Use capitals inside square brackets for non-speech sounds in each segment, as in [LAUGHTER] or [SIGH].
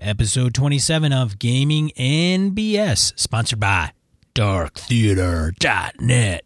episode 27 of Gaming and BS, sponsored by darktheater.net.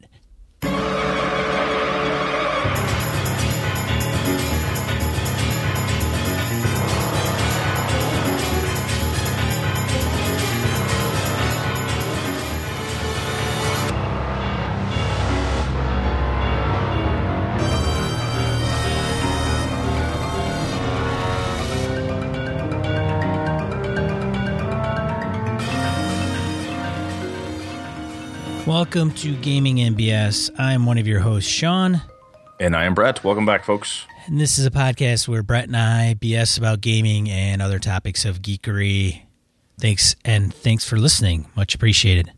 Welcome to Gaming and BS. I'm one of your hosts, Sean. And I am Brett. Welcome back, folks. And this is a podcast where Brett and I BS about gaming and other topics of geekery. Thanks and thanks for listening. Much appreciated.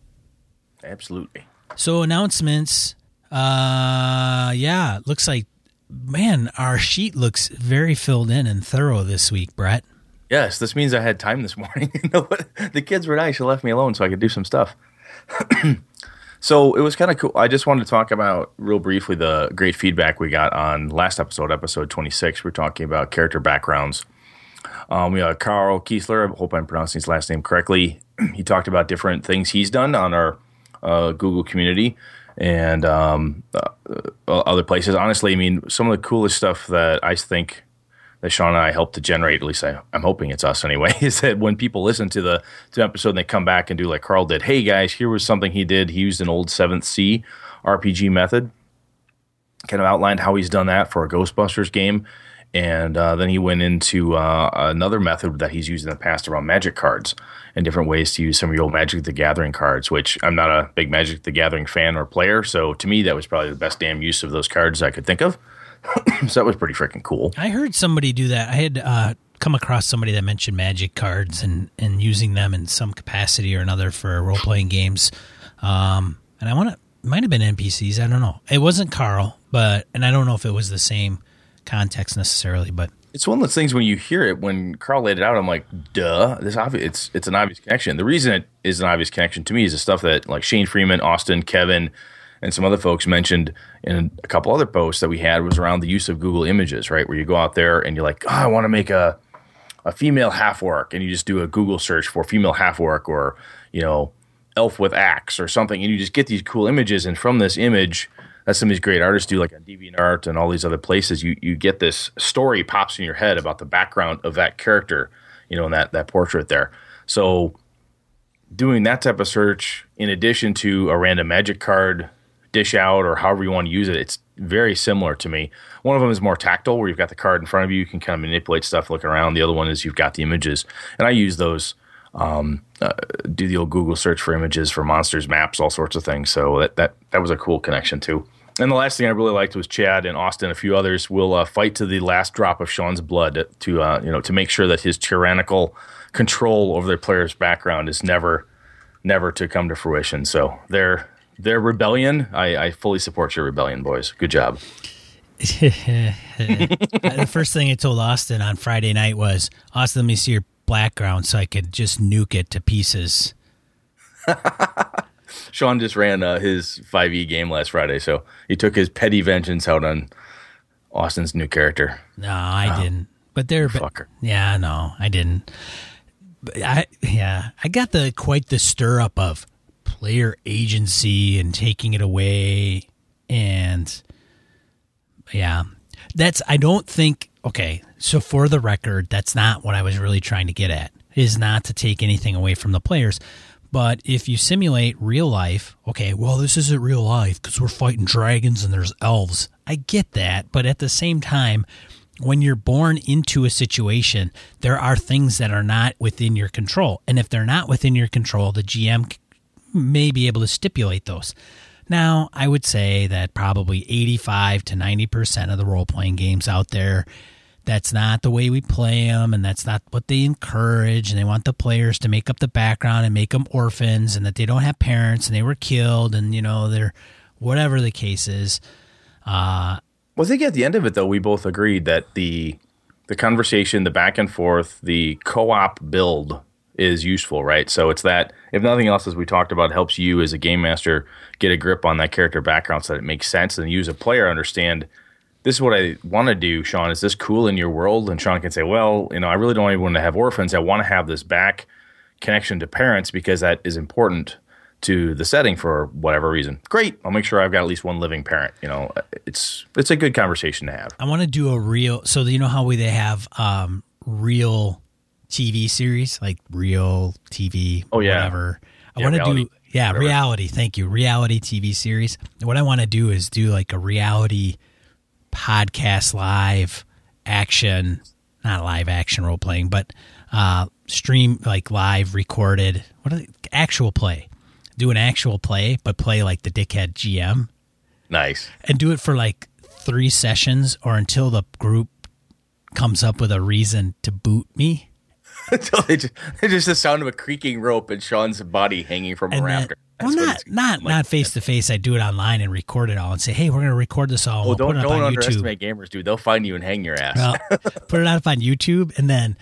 Absolutely. So announcements. Uh yeah, looks like man, our sheet looks very filled in and thorough this week, Brett. Yes, this means I had time this morning. [LAUGHS] the kids were nice. They left me alone so I could do some stuff. [CLEARS THROAT] So it was kind of cool. I just wanted to talk about real briefly the great feedback we got on last episode, episode 26. We are talking about character backgrounds. Um, we had Carl Kiesler. I hope I'm pronouncing his last name correctly. [CLEARS THROAT] he talked about different things he's done on our uh, Google community and um, uh, other places. Honestly, I mean, some of the coolest stuff that I think that Sean and I helped to generate. At least I, am hoping it's us anyway. [LAUGHS] Is that when people listen to the to the episode and they come back and do like Carl did. Hey guys, here was something he did. He used an old Seventh Sea RPG method. Kind of outlined how he's done that for a Ghostbusters game, and uh, then he went into uh, another method that he's used in the past around Magic cards and different ways to use some of your old Magic the Gathering cards. Which I'm not a big Magic the Gathering fan or player, so to me that was probably the best damn use of those cards I could think of. [COUGHS] so that was pretty freaking cool. I heard somebody do that. I had uh, come across somebody that mentioned magic cards and, and using them in some capacity or another for role playing games. Um, and I want to, might have been NPCs. I don't know. It wasn't Carl, but, and I don't know if it was the same context necessarily, but. It's one of those things when you hear it, when Carl laid it out, I'm like, duh, this obvious, it's, it's an obvious connection. The reason it is an obvious connection to me is the stuff that like Shane Freeman, Austin, Kevin, and some other folks mentioned in a couple other posts that we had was around the use of Google Images, right? Where you go out there and you're like, oh, I want to make a a female half orc, and you just do a Google search for female half orc or you know elf with axe or something, and you just get these cool images, and from this image. that's some of these great artists do, like on DeviantArt and all these other places, you you get this story pops in your head about the background of that character, you know, in that that portrait there. So doing that type of search in addition to a random magic card dish out or however you want to use it, it's very similar to me. One of them is more tactile, where you've got the card in front of you, you can kind of manipulate stuff looking around. The other one is you've got the images, and I use those. Um, uh, do the old Google search for images for monsters, maps, all sorts of things. So that that that was a cool connection too. And the last thing I really liked was Chad and Austin, a few others will uh, fight to the last drop of Sean's blood to uh, you know to make sure that his tyrannical control over their player's background is never never to come to fruition. So they're their rebellion, I, I fully support your rebellion, boys. Good job. [LAUGHS] [LAUGHS] the first thing I told Austin on Friday night was, Austin, let me see your background so I could just nuke it to pieces. [LAUGHS] Sean just ran uh, his 5e game last Friday, so he took his petty vengeance out on Austin's new character. No, I oh, didn't. But they're fucker. Yeah, no, I didn't. But I yeah, I got the quite the stir up of player agency and taking it away and yeah. That's i don't think okay so for the record that's not what i was really trying to get at is not to take anything away from the players. But if you simulate real life okay well this isn't real life because we're fighting dragons and there's elves. I get that. But at the same time when you're born into a situation, there are things that are not within your control. And if they're not within your control, the GM may be able to stipulate those. Now, I would say that probably 85 to 90% of the role playing games out there, that's not the way we play them, and that's not what they encourage. And they want the players to make up the background and make them orphans, and that they don't have parents and they were killed, and, you know, they're whatever the case is. Uh, well, I think at the end of it, though, we both agreed that the the conversation, the back and forth, the co op build is useful, right? So it's that if nothing else, as we talked about, helps you as a game master get a grip on that character background so that it makes sense, and you as a player understand this is what I want to do, Sean. Is this cool in your world? And Sean can say, well, you know, I really don't even want to have orphans. I want to have this back connection to parents because that is important to the setting for whatever reason. Great. I'll make sure I've got at least one living parent. You know, it's it's a good conversation to have. I want to do a real. So you know how we they have um, real TV series like real TV. Oh, yeah. whatever. I Yeah, want to do yeah whatever. reality. Thank you, reality TV series. What I want to do is do like a reality podcast live action, not live action role playing, but uh, stream like live recorded. What are they, actual play? Do an actual play, but play like the dickhead GM Nice. and do it for like three sessions or until the group comes up with a reason to boot me. [LAUGHS] Until they just, it's just the sound of a creaking rope and Sean's body hanging from a And then, rafter. well, That's not not like- not face to face. I do it online and record it all and say, "Hey, we're going to record this all. Oh, we'll don't put it up don't on YouTube. underestimate gamers, dude. They'll find you and hang your ass. Well, [LAUGHS] put it up on YouTube and then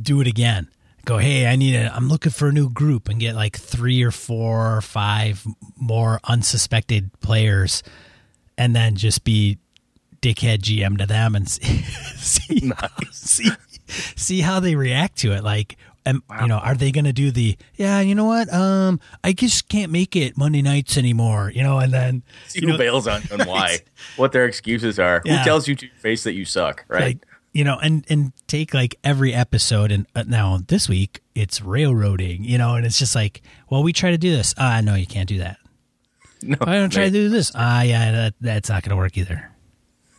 do it again. Go, hey, I need a. I'm looking for a new group and get like three or four or five more unsuspected players, and then just be dickhead GM to them and [LAUGHS] see see, see, see how they react to it. Like, and you know, are they going to do the yeah? You know what? Um, I just can't make it Monday nights anymore. You know, and then See you who know, [LAUGHS] bails on and why, what their excuses are. Yeah. Who tells you to your face that you suck, right? like you know and and take like every episode and uh, now this week it's railroading you know and it's just like well we try to do this ah no you can't do that [LAUGHS] no, i don't try to do this ah yeah that, that's not gonna work either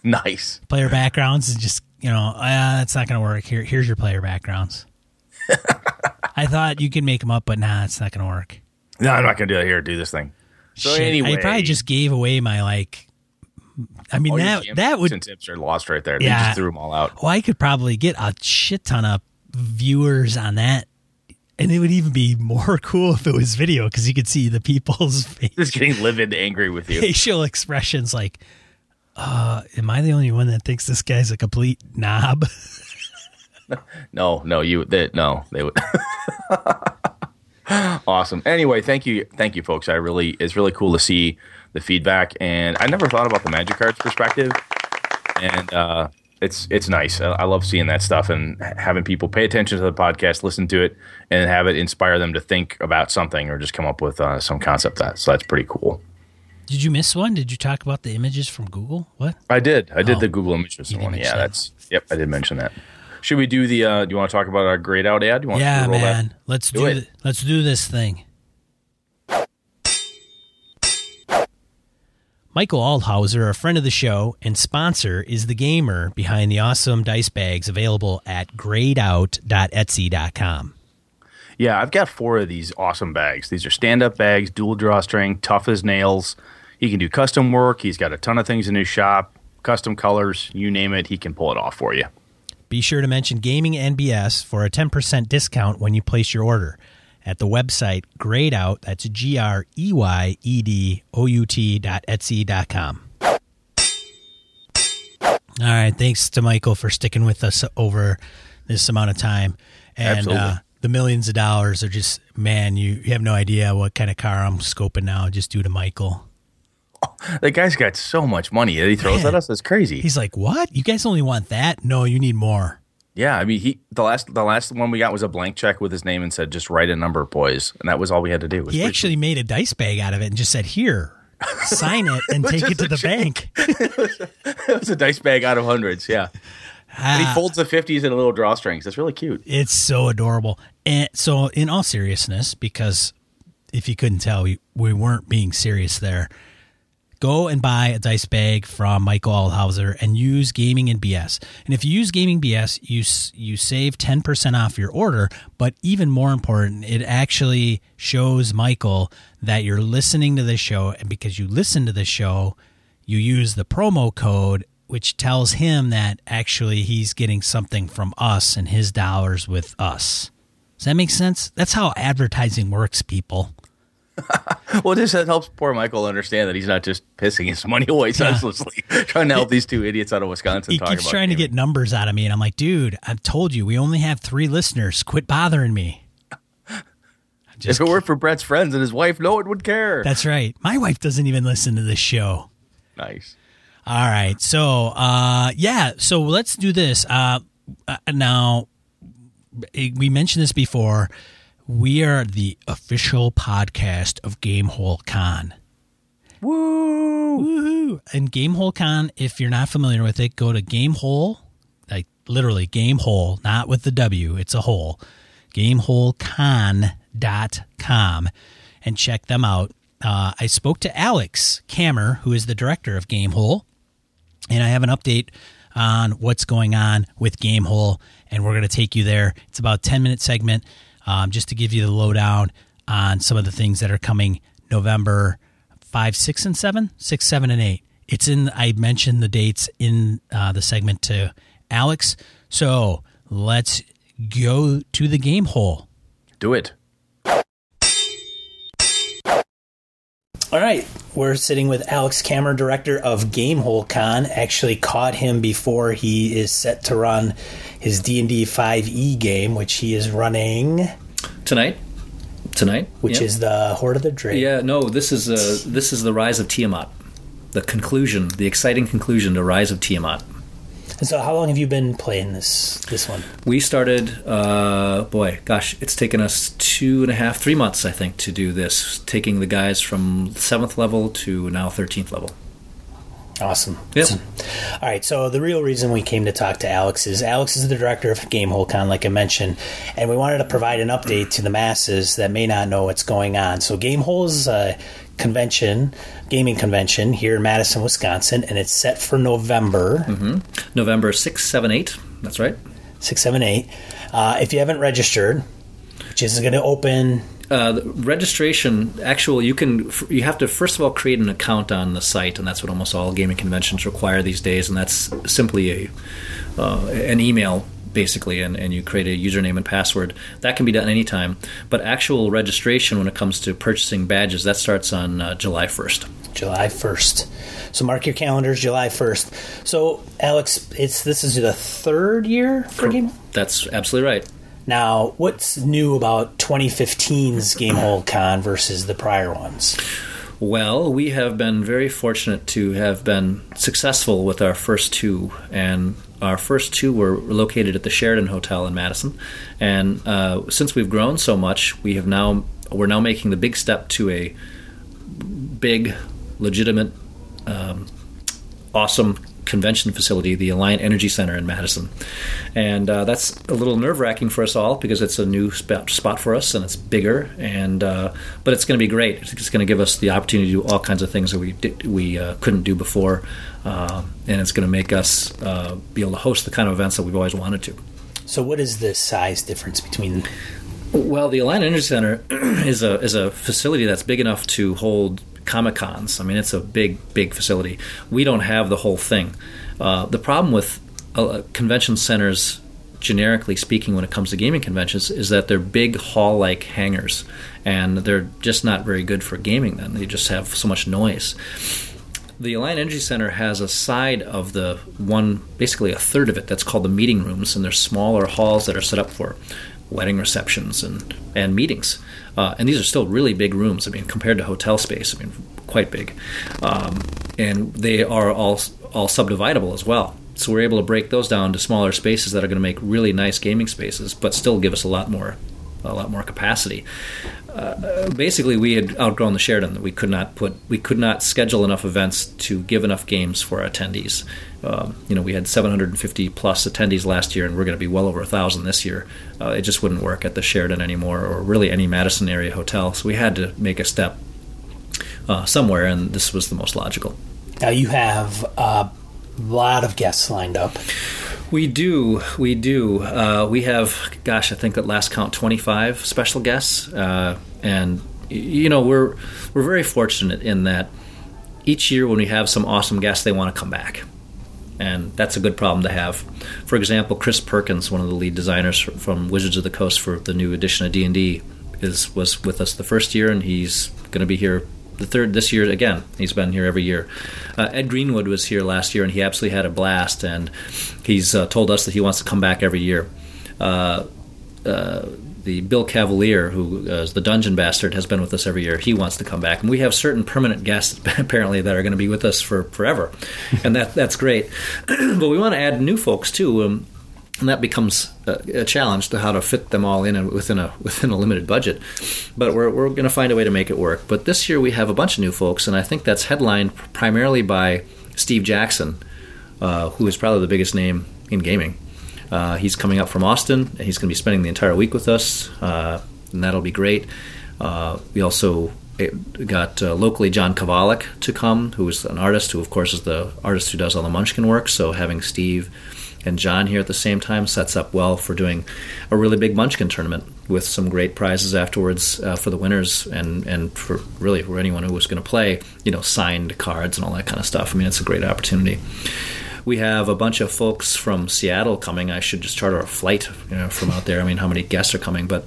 nice. player backgrounds and just you know ah that's not gonna work here here's your player backgrounds [LAUGHS] i thought you could make them up but nah it's not gonna work No, I'm not gonna do that here. Do this thing. So Shit, anyway, i probably just gave away my like i mean that that would tips are lost right there. They Yeah. just threw them all out. well, I could probably get a shit ton of viewers on that. And it would even be more [LAUGHS] cool if it was video because you could see the people's [LAUGHS] face, Just getting livid, angry with you. facial expressions like, uh, am I the only one that thinks this guy's a complete knob? [LAUGHS] No, no, you no, they would. [LAUGHS] awesome. Anyway, thank you, thank you, folks. I really, it's really cool to see the feedback, and I never thought about the magic cards perspective, and uh, it's it's nice. I, I love seeing that stuff and having people pay attention to the podcast, listen to it, and have it inspire them to think about something or just come up with uh, some concept that. So that's pretty cool. Did you miss one? Did you talk about the images from Google? What? I did. I did Oh. the Google Images one. Yeah, that. that's yep. I did mention that. Should we do the? Uh, do you want to talk about our Greyed Out ad? You want Yeah, to roll man. that? Let's Do do, it. th- let's do this thing. Michael Aldhauser, a friend of the show and sponsor, is the gamer behind the awesome dice bags available at greyedout.etsy.com. Yeah, I've got four of these awesome bags. These are stand up bags, dual drawstring, tough as nails. He can do custom work. He's got a ton of things in his shop, custom colors, you name it, he can pull it off for you. Be sure to mention Gaming NBS for a 10% discount when you place your order at the website greyedout, that's G R E Y E D O U T dot Etsy dot com. All right. Thanks to Michael for sticking with us over this amount of time. And uh, the millions of dollars are just, man, you, you have no idea what kind of car I'm scoping now just due to Michael. [LAUGHS] The guy's got so much money that he throws Man. at us. That's crazy. He's like, what? You guys only want that? No, you need more. yeah, I mean, he the last the last one we got was a blank check with his name and said just write a number, boys, and that was all we had to do. Was He actually made a dice bag out of it and just said, "Here, sign it and [LAUGHS] take it to the bank." [LAUGHS] it was a dice bag out of hundreds. Yeah, and he Ah, folds the fifties in a little drawstrings. That's really cute. it's so adorable. And so, in all seriousness, because if you couldn't tell, we, we weren't being serious there. Go and buy a dice bag from Michael Alhauser and use Gaming and BS. And if you use Gaming BS, you you save ten percent off your order. But even more important, it actually shows Michael that you're listening to the show, and because you listen to the show, you use the promo code, which tells him that actually he's getting something from us and his dollars with us. Does that make sense? That's how advertising works, people. [LAUGHS] Well, this helps poor Michael understand that he's not just pissing his money away senselessly, trying to help these two idiots out of Wisconsin. He keeps about trying to get numbers out of me, and I'm like, dude, I've told you we only have three listeners. Quit bothering me. [LAUGHS] Just If it weren't for Brett's friends and his wife, no one would care. that's right. My wife doesn't even listen to this show. nice. All right. So, uh, yeah. So let's do this. Uh, uh, now, we mentioned this before. We are the official podcast of Gamehole Con. Woo! Woohoo! And Gamehole Con, if you're not familiar with it, go to Gamehole, like literally Gamehole, not with the W, it's a hole. GameholeCon.com and check them out. Uh, I spoke to Alex Kammer, who is the director of Gamehole, and I have an update on what's going on with Gamehole, and we're going to take you there. It's about a 10 minute segment um, just to give you the lowdown on some of the things that are coming November 5, 6, and 7, 6, 7, and 8. It's in, I mentioned the dates in uh, the segment to Alex. So let's go to the game hole. Do it. All right, we're sitting with Alex Kammer, director of Gamehole Con. Actually, caught him before he is set to run his D and D Five E game, which he is running tonight. Tonight, which yep. is the Horde of the Drake. Yeah, no, this is uh, this is the Rise of Tiamat, the conclusion, the exciting conclusion to Rise of Tiamat. And so, how long have you been playing this this one? We started, uh, boy, gosh, it's taken us two and a half, three months, I think, to do this. Taking the guys from seventh level to now thirteenth level. Awesome. Yep. So, all right. So the real reason we came to talk to Alex is Alex is the director of Gamehole Con, like I mentioned, and we wanted to provide an update to the masses that may not know what's going on. So Gamehole is a convention, gaming convention here in Madison, Wisconsin, and it's set for November. Mm-hmm. November six, seven, eight. That's right. Six, seven, eight. Uh, if you haven't registered, which is going to open uh, registration actual you can you have to first of all create an account on the site and that's what almost all gaming conventions require these days and that's simply a uh, an email basically and, and you create a username and password that can be done anytime but actual registration when it comes to purchasing badges that starts on uh, july 1st july 1st so mark your calendars july 1st so alex it's this is the third year for game that's absolutely right. Now, what's new about 2015's Gamehole [CLEARS THROAT] Con versus the prior ones? Well, we have been very fortunate to have been successful with our first two, and our first two were located at the Sheraton Hotel in Madison. And uh, since we've grown so much, we have now we're now making the big step to a big, legitimate, um, awesome convention facility, the Alliant Energy Center in Madison. And uh, that's a little nerve wracking for us all because it's a new spot, spot for us and it's bigger. And uh, but it's going to be great. It's going to give us the opportunity to do all kinds of things that we did, we uh, couldn't do before, uh, and it's going to make us uh, be able to host the kind of events that we've always wanted to. So, what is the size difference between? Well, the Alliant Energy Center [CLEARS THROAT] is a is a facility that's big enough to hold Comic Cons. I mean, it's a big, big facility. We don't have the whole thing. Uh, the problem with uh, convention centers, generically speaking, when it comes to gaming conventions, is that they're big hall-like hangars, and they're just not very good for gaming. Then they just have so much noise. The Alliant Energy Center has a side of the one, basically a third of it, that's called the meeting rooms, and they're smaller halls that are set up for wedding receptions and, and meetings. Uh, and these are still really big rooms. I mean, compared to hotel space, I mean, quite big. Um, and they are all all subdividable as well. So we're able to break those down to smaller spaces that are going to make really nice gaming spaces, but still give us a lot more a lot more capacity. Uh, basically, we had outgrown the Sheraton. That we could not put, we could not schedule enough events to give enough games for our attendees. Um, you know, we had 750 plus attendees last year, and we're going to be well over a thousand this year. Uh, it just wouldn't work at the Sheraton anymore, or really any Madison area hotel. So we had to make a step uh, somewhere, and this was the most logical. Now you have a lot of guests lined up. We do, we do. Uh, we have, gosh, I think at last count, twenty-five special guests, uh, and you know we're we're very fortunate in that each year when we have some awesome guests, they want to come back, and that's a good problem to have. For example, Chris Perkins, one of the lead designers from Wizards of the Coast for the new edition of D and D, is was with us the first year, and he's going to be here the third this year again. He's been here every year. Uh, Ed Greenwood was here last year, and he absolutely had a blast. And he's uh, told us that he wants to come back every year. Uh, uh the Bill Cavalier, who is the Dungeon Bastard, has been with us every year. He wants to come back, and we have certain permanent guests [LAUGHS] apparently that are going to be with us for forever, and that that's great. [CLEARS THROAT] but we want to add new folks too. Um, and that becomes a, a, challenge to how to fit them all in and within a within a limited budget. But we're we're going to find a way to make it work. But this year we have a bunch of new folks, and I think that's headlined primarily by Steve Jackson, uh, who is probably the biggest name in gaming. Uh, he's coming up from Austin, and he's going to be spending the entire week with us, uh, and that'll be great. Uh, we also eh, got uh, locally John Kovalic to come, who is an artist, who of course is the artist who does all the Munchkin work. So having Steve and John here at the same time sets up well for doing a really big Munchkin tournament with some great prizes afterwards uh, for the winners and and for really for anyone who was going to play, you know, signed cards and all that kind of stuff. I mean, it's a great opportunity. We have a bunch of folks from Seattle coming. I should just charter a flight you know, from out there. I mean, how many guests are coming? But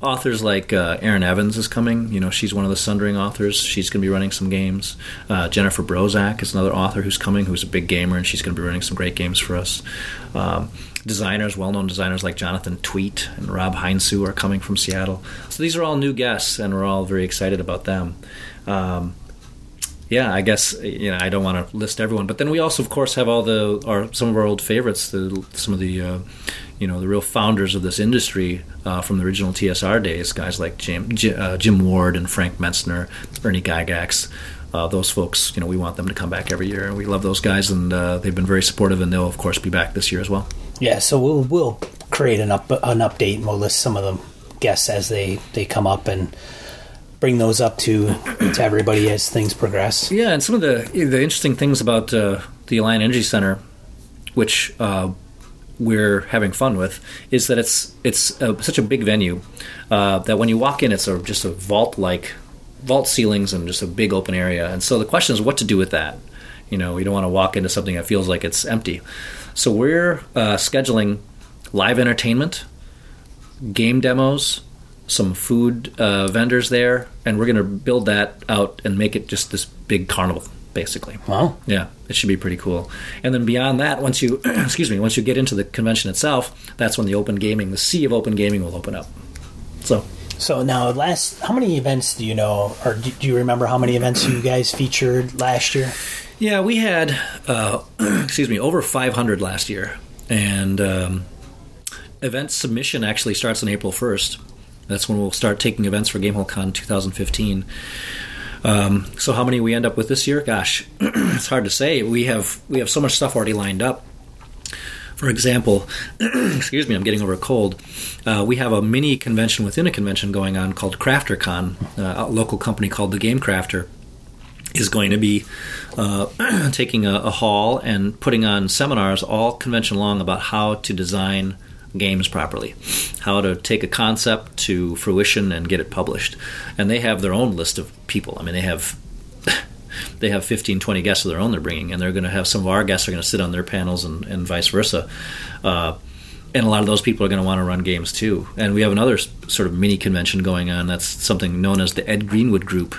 authors like uh, Evans is coming. You know, she's one of the Sundering authors. She's going to be running some games. Uh, Jennifer Brozek is another author who's coming, who's a big gamer, and she's going to be running some great games for us. Um, designers, well-known designers like Jonathan Tweet and Rob Heinsoo are coming from Seattle. So these are all new guests, and we're all very excited about them. Um, yeah, I guess you know I don't want to list everyone, but then we also, of course, have all the our some of our old favorites, the, some of the uh, you know the real founders of this industry uh, from the original TSR days, guys like Jim Jim, uh, Jim Ward and Frank Mentzer, Ernie Gygax. Uh, those folks, you know, we want them to come back every year, and we love those guys, and uh, they've been very supportive, and they'll of course be back this year as well. Yeah, so we'll we'll create an up an update, and we'll list some of the guests as they they come up and bring those up to to everybody as things progress. Yeah, and some of the the interesting things about uh, the Alliant Energy Center, which uh, we're having fun with, is that it's it's a, such a big venue uh, that when you walk in, it's a, just a vault like vault ceilings and just a big open area. And so the question is, what to do with that? You know, you don't want to walk into something that feels like it's empty. So we're uh, scheduling live entertainment, game demos, some food uh, vendors there, and we're going to build that out and make it just this big carnival, basically. Wow. Yeah, it should be pretty cool. And then beyond that, once you [CLEARS THROAT] excuse me, once you get into the convention itself, that's when the open gaming, the sea of open gaming, will open up. So. So now, last how many events do you know, or do, do you remember how many events you guys featured last year? Yeah, we had, uh, [CLEARS THROAT] excuse me, over 500 last year, and um, event submission actually starts on April 1st. That's when we'll start taking events for GameholeCon 2015. Um, so how many we end up with this year? Gosh, [CLEARS THROAT] it's hard to say. We have we have so much stuff already lined up. For example, [CLEARS THROAT] excuse me, I'm getting over a cold. Uh, we have a mini convention within a convention going on called CrafterCon. Uh, a local company called the Game Crafter is going to be uh, [CLEARS THROAT] taking a, a, hall and putting on seminars all convention long about how to design games properly, how to take a concept to fruition and get it published. And they have their own list of people. I mean, they have [LAUGHS] they have 15, 20 guests of their own they're bringing, and they're going to have some of our guests are going to sit on their panels and, and vice versa. Uh, and a lot of those people are going to want to run games too. And we have another sort of mini convention going on. That's something known as the Ed Greenwood Group,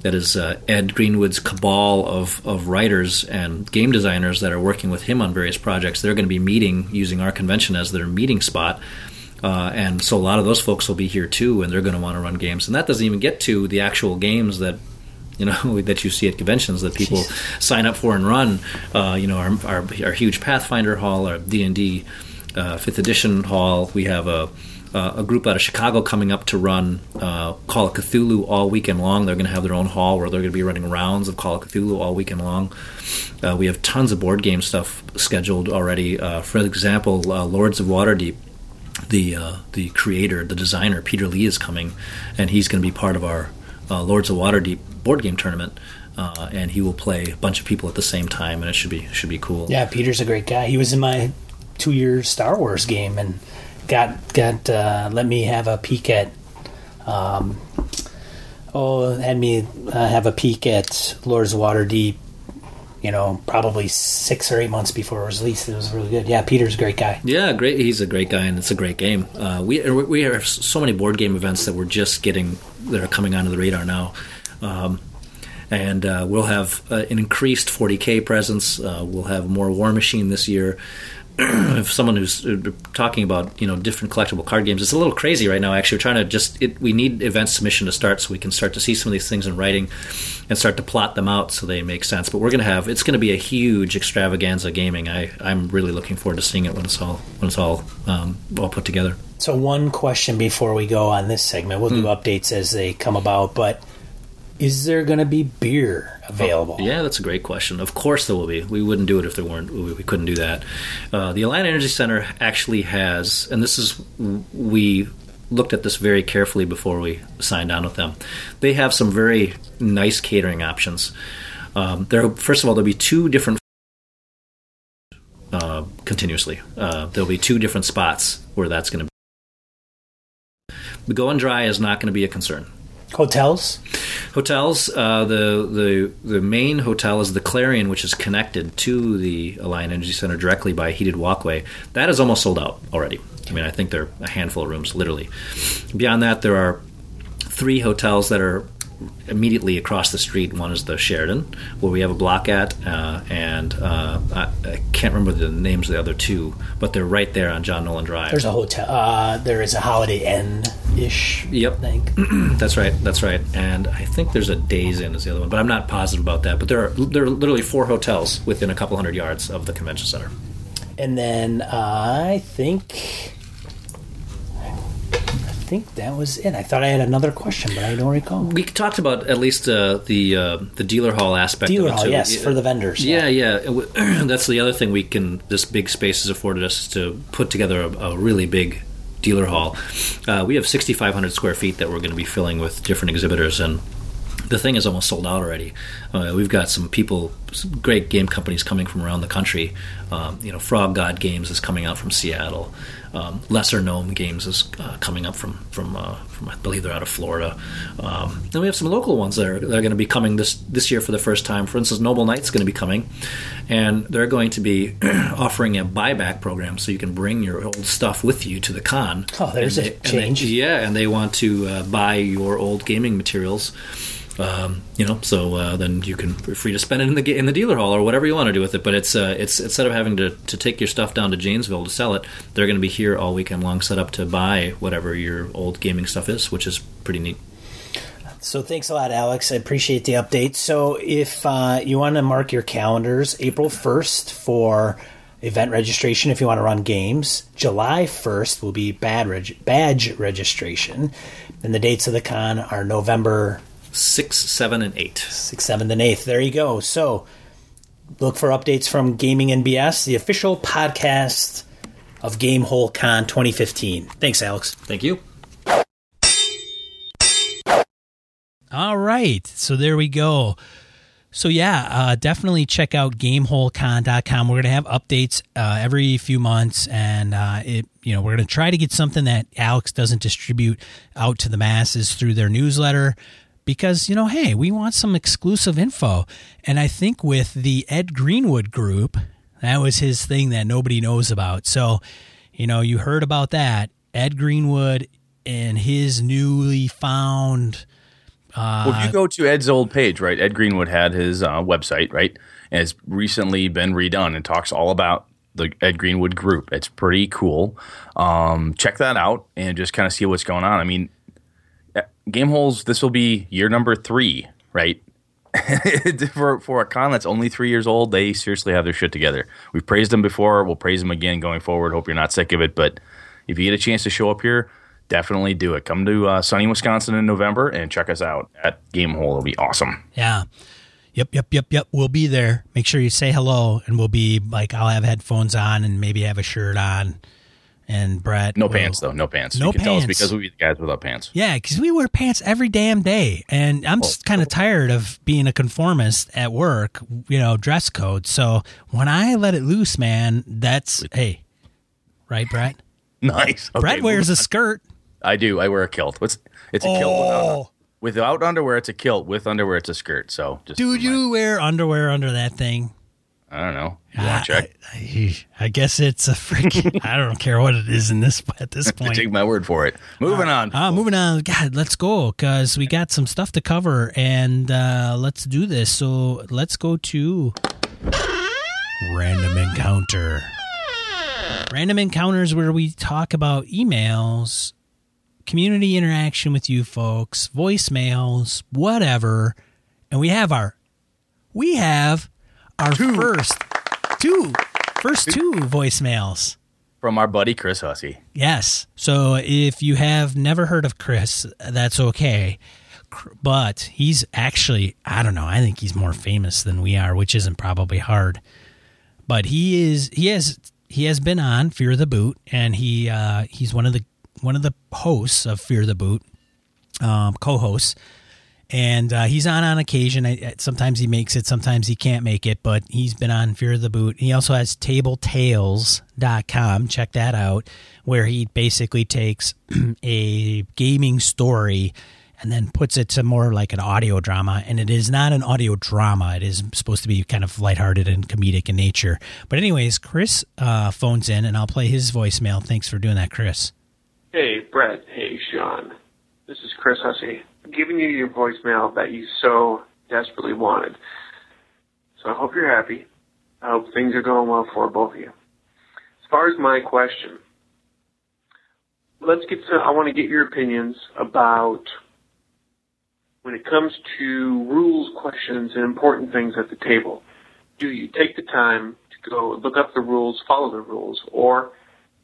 that is uh, Ed Greenwood's cabal of, of writers and game designers that are working with him on various projects. They're going to be meeting using our convention as their meeting spot. Uh, and so a lot of those folks will be here too, and they're going to want to run games. And that doesn't even get to the actual games that you know [LAUGHS] that you see at conventions that people Jeez. sign up for and run. Uh, you know, our, our, our huge Pathfinder hall, our D and D uh, fifth edition hall. We have a uh, a group out of Chicago coming up to run uh, Call of Cthulhu all weekend long. They're going to have their own hall where they're going to be running rounds of Call of Cthulhu all weekend long. Uh, we have tons of board game stuff scheduled already. Uh, for example, uh, Lords of Waterdeep, the uh, the creator, the designer Peter Lee is coming, and he's going to be part of our Lords of Waterdeep board game tournament. and he will play a bunch of people at the same time, and it should be should be cool. Yeah, Peter's a great guy. He was in my two year Star Wars game, and got got uh, let me have a peek at. Um, oh, had me uh, have a peek at Lords Waterdeep. You know, probably six or eight months before it was released. It was really good. Yeah, Peter's a great guy. Yeah, great. He's a great guy, and it's a great game. Uh, we we have so many board game events that we're just getting that are coming onto the radar now. Um, and uh, we'll have uh, an increased 40k presence. Uh, we'll have more War Machine this year. [CLEARS THROAT] if someone who's uh, talking about you know different collectible card games, it's a little crazy right now. Actually, we're trying to just it, we need event submission to start so we can start to see some of these things in writing and start to plot them out so they make sense. But we're going to have it's going to be a huge extravaganza gaming. I I'm really looking forward to seeing it when it's all when it's all um, all put together. So one question before we go on this segment, we'll do updates as they come about. But is there going to be beer available? Yeah, that's a great question. Of course there will be. We wouldn't do it if there weren't. We couldn't do that. Uh, the Alliant Energy Center actually has, and this is we looked at this very carefully before we signed on with them. They have some very nice catering options. Um, there, first of all, there'll be two different uh, continuously. Uh, there'll be two different spots where that's going to be. The going dry is not going to be a concern. Hotels? Hotels. Uh, the the the main hotel is the Clarion, which is connected to the Alliant Energy Center directly by a heated walkway. That is almost sold out already. I mean, I think there are a handful of rooms, literally. Beyond that, there are three hotels that are immediately across the street. One is the Sheraton, where we have a block at, uh, and uh, I, I can't remember the names of the other two, but they're right there on John Nolen Drive. There's a hotel. Uh, there is a Holiday Inn ish. Yep. I think. [CLEARS THROAT] That's right. That's right. And I think there's a Days Inn is the other one, but I'm not positive about that. But there are there are literally four hotels within a couple hundred yards of the convention center. And then uh, I think. I think that was it. I thought I had another question, but I don't recall. We talked about at least uh, the uh, the dealer hall aspect. Dealer hall, yes, Yeah. for the vendors. Yeah, yeah. W- [CLEARS THROAT] That's the other thing we can. This big space has afforded us to put together a, a really big dealer hall. Uh, we have 6,500 square feet that we're going to be filling with different exhibitors, and the thing is almost sold out already. Uh, we've got some people, some great game companies coming from around the country. Um, you know, Frog God Games is coming out from Seattle. Um, Lesser Gnome Games is uh, coming up from from, uh, from I believe they're out of Florida. Um, then we have some local ones that are, that are going to be coming this this year for the first time. For instance, Noble Knight's going to be coming, and they're going to be [CLEARS THROAT] offering a buyback program so you can bring your old stuff with you to the con. Oh, there's And a they- and they- change. yeah, and they want to uh, buy your old gaming materials. Um, you know, so uh, then you can free to spend it in the in the dealer hall or whatever you want to do with it. But it's uh, it's instead of having to, to take your stuff down to Janesville to sell it, they're going to be here all weekend long, set up to buy whatever your old gaming stuff is, which is pretty neat. So thanks a lot, Alex. I appreciate the update. So if uh, you want to mark your calendars, April 1st for event registration if you want to run games. July 1st will be bad badge registration. And the dates of the con are November Six, seven, and eight. 6th, 7th, and 8th. There you go. So look for updates from Gaming NBS, the official podcast of Gamehole Con 2015. Thanks, Alex. Thank you. All right. So there we go. So yeah, uh, definitely check out GameholeCon.com. We're gonna have updates uh, every few months, and uh, it you know we're gonna try to get something that Alex doesn't distribute out to the masses through their newsletter because you know hey we want some exclusive info, and I think with the Ed Greenwood group that was his thing that nobody knows about. So you know you heard about that Ed Greenwood and his newly found. Well, if you go to Ed's old page, right? Ed Greenwood had his uh, website, right? And it's recently been redone and talks all about the Ed Greenwood group. It's pretty cool. Um, check that out and just kind of see what's going on. I mean, uh, Game Holes, this will be year number three, right? [LAUGHS] for for a con that's only three years old, they seriously have their shit together. We've praised them before. We'll praise them again going forward. Hope you're not sick of it. But if you get a chance to show up here, definitely do it. Come to uh, sunny Wisconsin in November and check us out at Game Hole. It'll be awesome. Yeah. Yep, yep, yep, yep. We'll be there. Make sure you say hello, and we'll be like, I'll have headphones on and maybe have a shirt on. And Brett, No will- pants though. No pants. No you can tell us pants. because we be the guys without pants. Yeah, because we wear pants every damn day, and I'm oh, just kind of oh. tired of being a conformist at work. You know, dress code. So when I let it loose, man, that's hey, right, Brett? [LAUGHS] Nice. Okay, Brett wears a skirt. I do. I wear a kilt. What's it's a kilt Oh. without, without underwear. It's a kilt. With underwear, it's a skirt. So just Dude, you wear underwear under that thing. I don't know. You I, want to check? I, I guess it's a freaking. [LAUGHS] I don't care what it is in this at this [LAUGHS] point. Take my word for it. Moving on. Ah, moving on. God, let's go because we got some stuff to cover, and uh, let's do this. So let's go to random encounter. random encounters where we talk about emails, community interaction with you folks, voicemails, whatever. And we have our we have our first two first two voicemails. From our buddy Chris Hussey. Yes. So if you have never heard of Chris, that's okay. But he's actually, I don't know, I think he's more famous than we are, which isn't probably hard. But he is he has he has been on Fear the Boot and he uh he's one of the one of the hosts of Fear the Boot, um co-hosts. And uh, he's on on occasion. I, sometimes he makes it, sometimes he can't make it, but he's been on Fear of the Boot. He also has tabletales.com. Check that out, where he basically takes [CLEARS THROAT] a gaming story and then puts it to more like an audio drama. And it is not an audio drama, it is supposed to be kind of lighthearted and comedic in nature. But, anyways, Chris uh, phones in, and I'll play his voicemail. Thanks for doing that, Chris. Hey, Brett. Hey, Sean. This is Chris Hussey. Giving you your voicemail that you so desperately wanted. So I hope you're happy. I hope things are going well for both of you. As far as my question, let's get to, I want to get your opinions about when it comes to rules questions and important things at the table. Do you take the time to go look up the rules, follow the rules, or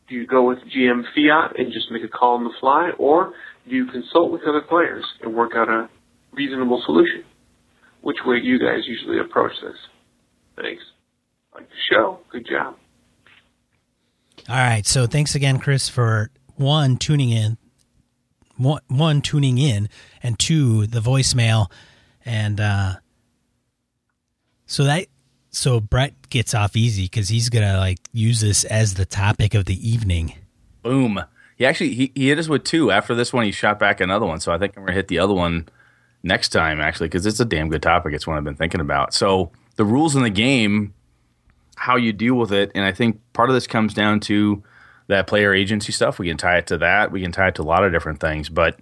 do you go with GM fiat and just make a call on the fly, or you consult with other players and work out a reasonable solution? Which way do you guys usually approach this? Thanks. Like the show. Good job. All right. So thanks again, Chris, for one tuning in, one, one tuning in, and two the voicemail, and uh, so that so Brett gets off easy because he's gonna like use this as the topic of the evening. Boom. He actually he, he hit us with two. After this one, he shot back another one. So I think I'm gonna hit the other one next time actually because it's a damn good topic. It's one I've been thinking about. So the rules in the game, how you deal with it, and I think part of this comes down to that player agency stuff. We can tie it to that. We can tie it to a lot of different things, but.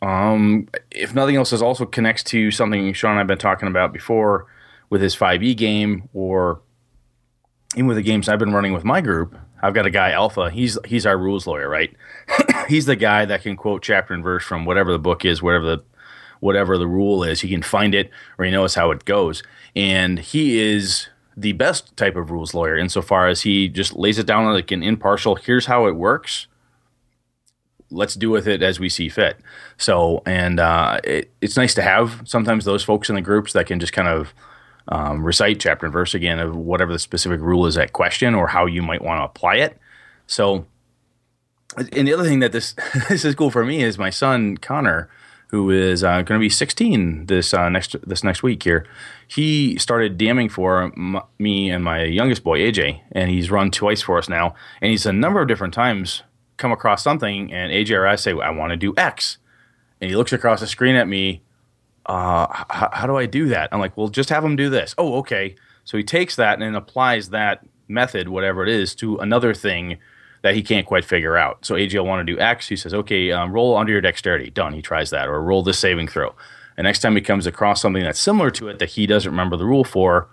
Um, if nothing else, this also connects to something Sean and I've been talking about before with his 5e game or even with the games I've been running with my group, I've got a guy Alpha. He's he's our rules lawyer, right? [CLEARS THROAT] he's the guy that can quote chapter and verse from whatever the book is, whatever the whatever the rule is. He can find it or he knows how it goes, and he is the best type of rules lawyer insofar as he just lays it down like an impartial. Here's how it works. Let's do with it as we see fit. So, and uh, it, it's nice to have sometimes those folks in the groups that can just kind of um, recite chapter and verse again of whatever the specific rule is at question or how you might want to apply it. So, and the other thing that this [LAUGHS] this is cool for me is my son Connor, who is uh, going to be 16 this uh, next this next week here. He started DMing for m- me and my youngest boy AJ, and he's run twice for us now. And he's a number of different times come across something, and AJ or I say, "I want to do X," and he looks across the screen at me uh, h- how do I do that? I'm like, well, just have him do this. Oh, okay. So he takes that and applies that method, whatever it is, to another thing that he can't quite figure out. So will want to do X. He says, okay, um, roll under your dexterity. Done. He tries that. Or roll this saving throw. And next time he comes across something that's similar to it that he doesn't remember the rule for,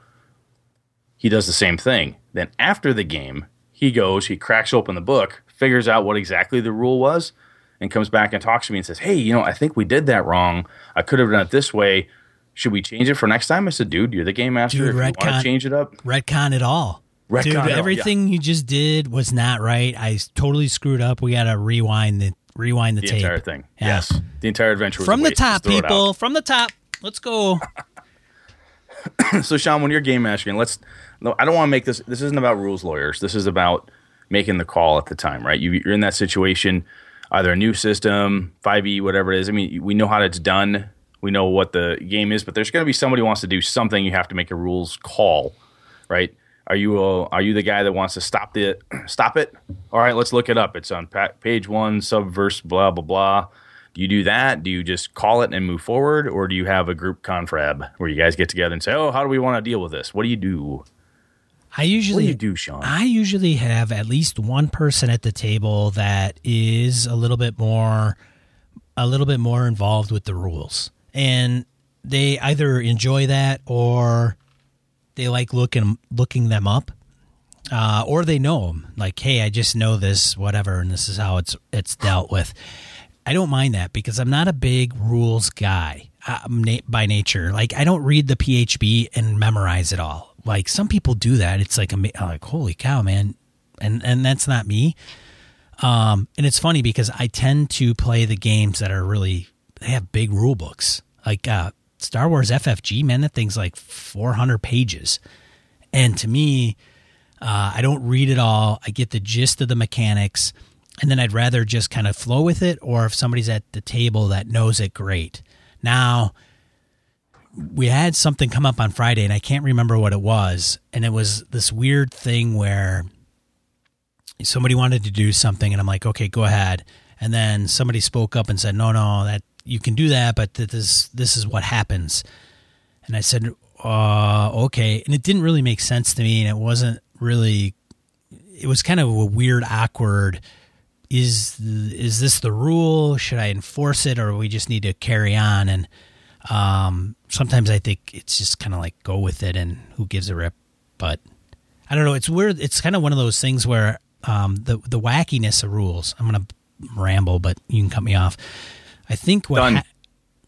he does the same thing. Then after the game, he goes, he cracks open the book, figures out what exactly the rule was, and comes back and talks to me and says, Hey, you know, I think we did that wrong. I could have done it this way. Should we change it for next time? I said, Dude, you're the game master. Dude, if you want to change it up, Retcon it all. Retcon Dude, it all, everything you just did was not right. I totally screwed up. We got to rewind the rewind the, the tape. entire thing. Yeah. Yes. The entire adventure was From a the top, people. From the top. Let's go. [COUGHS] so Sean, when you're game mastering, let's. No, I don't want to make this. This isn't about rules lawyers. This is about making the call at the time, right? You, you're in that situation, either a new system, 5e, whatever it is. I mean, we know how it's done. We know what the game is, but there's going to be somebody who wants to do something. You have to make a rules call, right? Are you a, are you the guy that wants to stop the [CLEARS THROAT] stop it? All right, let's look it up. It's on pa- page one, subverse, blah blah blah. Do you do that? Do you just call it and move forward, or do you have a group confab where you guys get together and say, "Oh, how do we want to deal with this? What do you do? I What do usually you do, Sean?" I usually have at least one person at the table that is a little bit more a little bit more involved with the rules. And they either enjoy that or they like looking looking them up. uh, or they know them. Like, hey, I just know this, whatever, and this is how it's it's dealt with. I don't mind that because I'm not a big rules guy uh, na- by nature. Like, I don't read the PHB and memorize it all. Like some people do that. It's like, like holy cow, man, and and that's not me. Um, and it's funny because I tend to play the games that are really they have big rule books. Like uh, Star Wars FFG, man, that thing's like 400 pages, and to me, uh, I don't read it all. I get the gist of the mechanics, and then I'd rather just kind of flow with it. Or if somebody's at the table that knows it, great. Now, we had something come up on Friday, and I can't remember what it was. And it was this weird thing where somebody wanted to do something, and I'm like, okay, go ahead. And then somebody spoke up and said, no, no, that you can do that, but this this is what happens. And I said, uh, okay. And it didn't really make sense to me, and it wasn't really. It was kind of a weird, awkward. Is is this the rule? Should I enforce it, or we just need to carry on? And um, sometimes I think it's just kind of like go with it, and who gives a rip. But I don't know. It's weird. It's kind of one of those things where um, the the wackiness of rules. I'm gonna ramble, but you can cut me off. I think what Done. ha-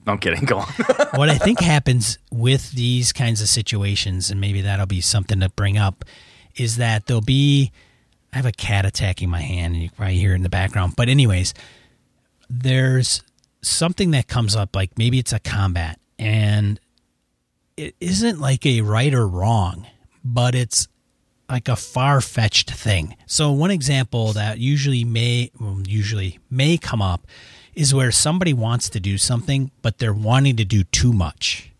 No, I'm kidding. Go on. [LAUGHS] what I think happens with these kinds of situations, and maybe that'll be something to bring up, is that there'll be. I have a cat attacking my hand, and you can probably hear it in the background. But, anyways, there's something that comes up, like maybe it's a combat, and it isn't like a right or wrong, but it's like a far fetched thing. So one example that usually may well, usually may come up is where somebody wants to do something, but they're wanting to do too much.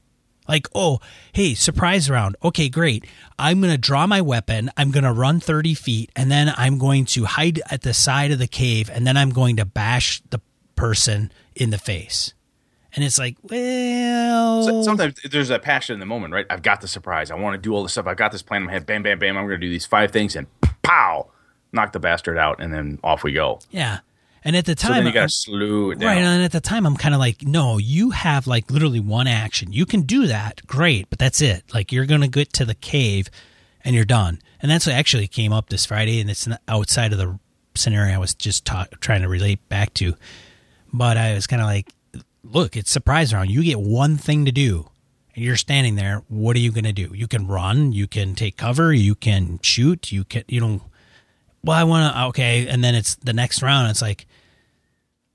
Like, oh, hey, surprise round. Okay, great. I'm going to draw my weapon. I'm going to run 30 feet, and then I'm going to hide at the side of the cave, and then I'm going to bash the person in the face. And it's like, well, So- Sometimes there's that passion in the moment, right? I've got the surprise. I want to do all this stuff. I've got this plan in my head. Bam, bam, bam. I'm going to do these five things, and pow, knock the bastard out, and then off we go. yeah. And at the So time, then you got to slew it down. Right, and at the time, I'm kind of like, no, you have like literally one action. You can do that, great, but that's it. Like you're gonna get to the cave, and you're done. And that's what actually came up this Friday, and it's outside of the scenario I was just ta- trying to relate back to. But I was kind of like, look, it's surprise round. You get one thing to do, and you're standing there. What are you gonna do? You can run, you can take cover, you can shoot, you can, you know. Well, I want to okay, and then it's the next round. It's like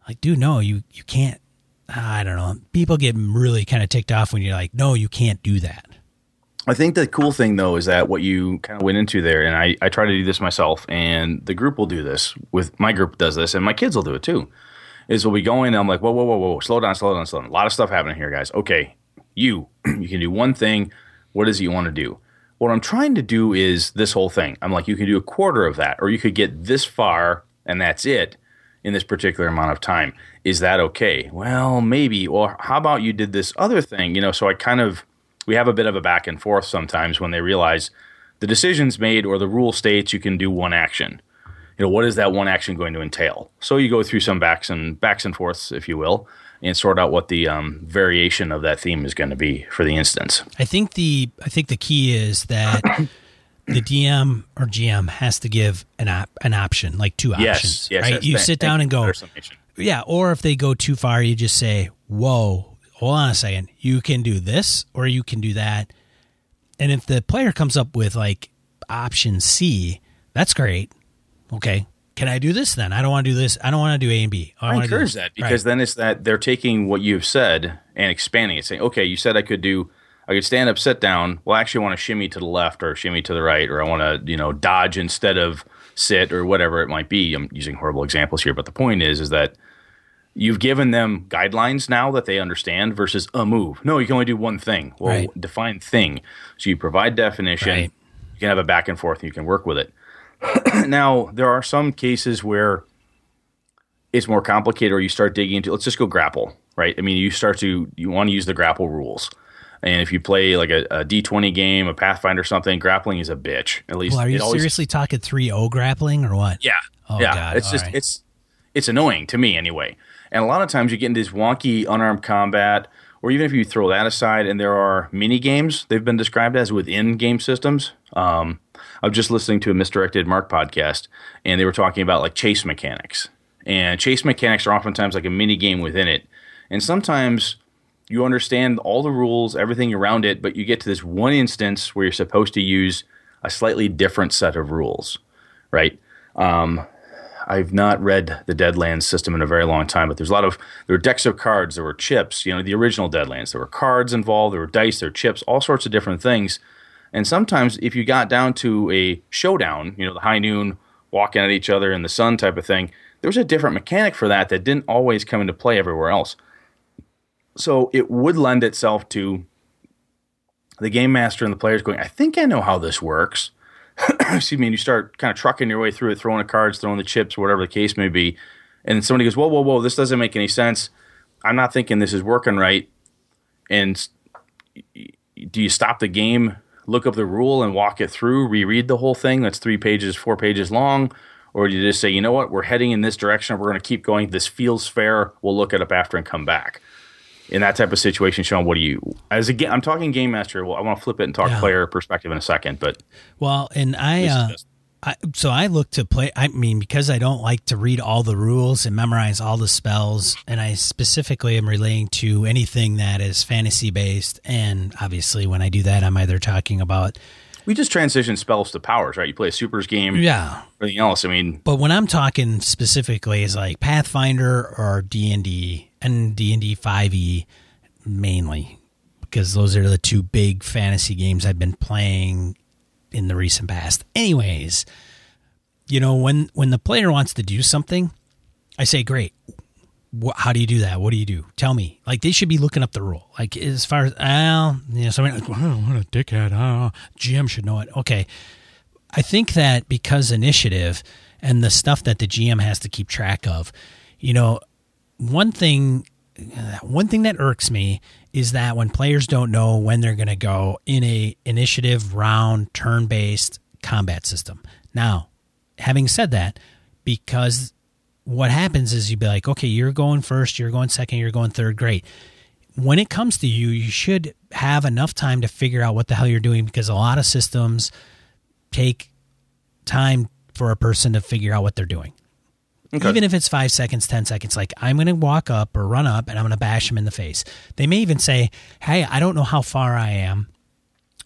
like dude no you you can't i don't know people get really kind of ticked off when you're like no you can't do that I think the cool thing though is that what you kind of went into there, and I, I try to do this myself, and the group will do this with my group does this, and my kids will do it too. Is we'll be going, and I'm like, whoa, whoa, whoa, whoa, slow down, slow down, slow down. A lot of stuff happening here, guys. Okay, you, [CLEARS THROAT] you can do one thing. What is it you want to do? What I'm trying to do is this whole thing. I'm like, you can do a quarter of that, or you could get this far, and that's it in this particular amount of time. Is that okay? Well, maybe. Or how about you did this other thing? You know, so I kind of we have a bit of a back and forth sometimes when they realize the decision's made or the rule states you can do one action. You know, what is that one action going to entail? So you go through some backs and backs and forths, if you will, and sort out what the um, variation of that theme is going to be for the instance. i think the i think the key is that [COUGHS] the dm or gm has to give an op- an option like two Yes, options yes. right yes, you thank- sit down and go yeah or if they go too far you just say whoa hold on a second you can do this or you can do that and if the player comes up with like option c that's great okay can i do this then i don't want to do this i don't want to do a and b I do encourage that Right. because then it's that they're taking what you've said and expanding it, saying, okay, you said I could do, I could stand up, sit down. Well, I actually want to shimmy to the left or shimmy to the right, or I want to, you know, dodge instead of sit or whatever it might be. I'm using horrible examples here, but the point is, is that you've given them guidelines now that they understand versus a move. No, you can only do one thing. Well, Right. define thing. So you provide definition. Right. You can have a back and forth. And you can work with it. [CLEARS THROAT] now, there are some cases where it's more complicated or you start digging into let's just go grapple right? I mean you start to you want to use the grapple rules. And if you play like a, a d20 game a pathfinder something grappling is a bitch. At least well, are you always- seriously talking 3-0 grappling or what? Yeah. Oh, yeah. God, it's all just right. it's it's annoying to me anyway. And a lot of times you get into this wonky unarmed combat or even if you throw that aside and there are mini games they've been described as within game systems um, I was just listening to a misdirected Mark podcast, and they were talking about like chase mechanics. And chase mechanics are oftentimes like a mini game within it. And sometimes you understand all the rules, everything around it, but you get to this one instance where you're supposed to use a slightly different set of rules, right? Um, I've not read the Deadlands system in a very long time, but there's a lot of there were decks of cards, there were chips, you know, the original Deadlands. There were cards involved, there were dice, there were chips, all sorts of different things. And sometimes if you got down to a showdown, you know, the high noon walking at each other in the sun type of thing, there was a different mechanic for that that didn't always come into play everywhere else. So it would lend itself to the game master and the players going, I think I know how this works. [CLEARS THROAT] excuse me, and you start kind of trucking your way through it, throwing the cards, throwing the chips, whatever the case may be. And somebody goes, Whoa, whoa, whoa, this doesn't make any sense. I'm not thinking this is working right. And do you stop the game, look up the rule, and walk it through, reread the whole thing that's three pages, four pages long? Or do you just say, you know what, we're heading in this direction, we're going to keep going, this feels fair, we'll look it up after and come back? in that type of situation, Sean, what do you as a I'm talking game master. Well, I want to flip it and talk yeah. player perspective in a second, but well, and I, uh, I so I look to play. I mean, because I don't like to read all the rules and memorize all the spells, and I specifically am relating to anything that is fantasy based. And obviously, when I do that, I'm either talking about we just transition spells to powers, right? You play a supers game, yeah. Everything else, I mean, but when I'm talking specifically, is like Pathfinder or D and D and D and D five E mainly because those are the two big fantasy games I've been playing in the recent past. Anyways, you know when when the player wants to do something, I say, "Great, how do you do that? What do you do? Tell me. Like they should be looking up the rule. Like as far as well, you know, somebody like, oh, what a dickhead. Oh, GM should know it. Okay, I think that because initiative and the stuff that the GM has to keep track of, you know, one thing, one thing that irks me is that when players don't know when they're going to go in a initiative round turn based combat system. Now, having said that, because what happens is you'd be like, okay, you're going first, you're going second, you're going third, great. When it comes to you, you should have enough time to figure out what the hell you're doing because a lot of systems take time for a person to figure out what they're doing. Okay. Even if it's five seconds, 10 seconds, like I'm going to walk up or run up and I'm going to bash them in the face. They may even say, Hey, I don't know how far I am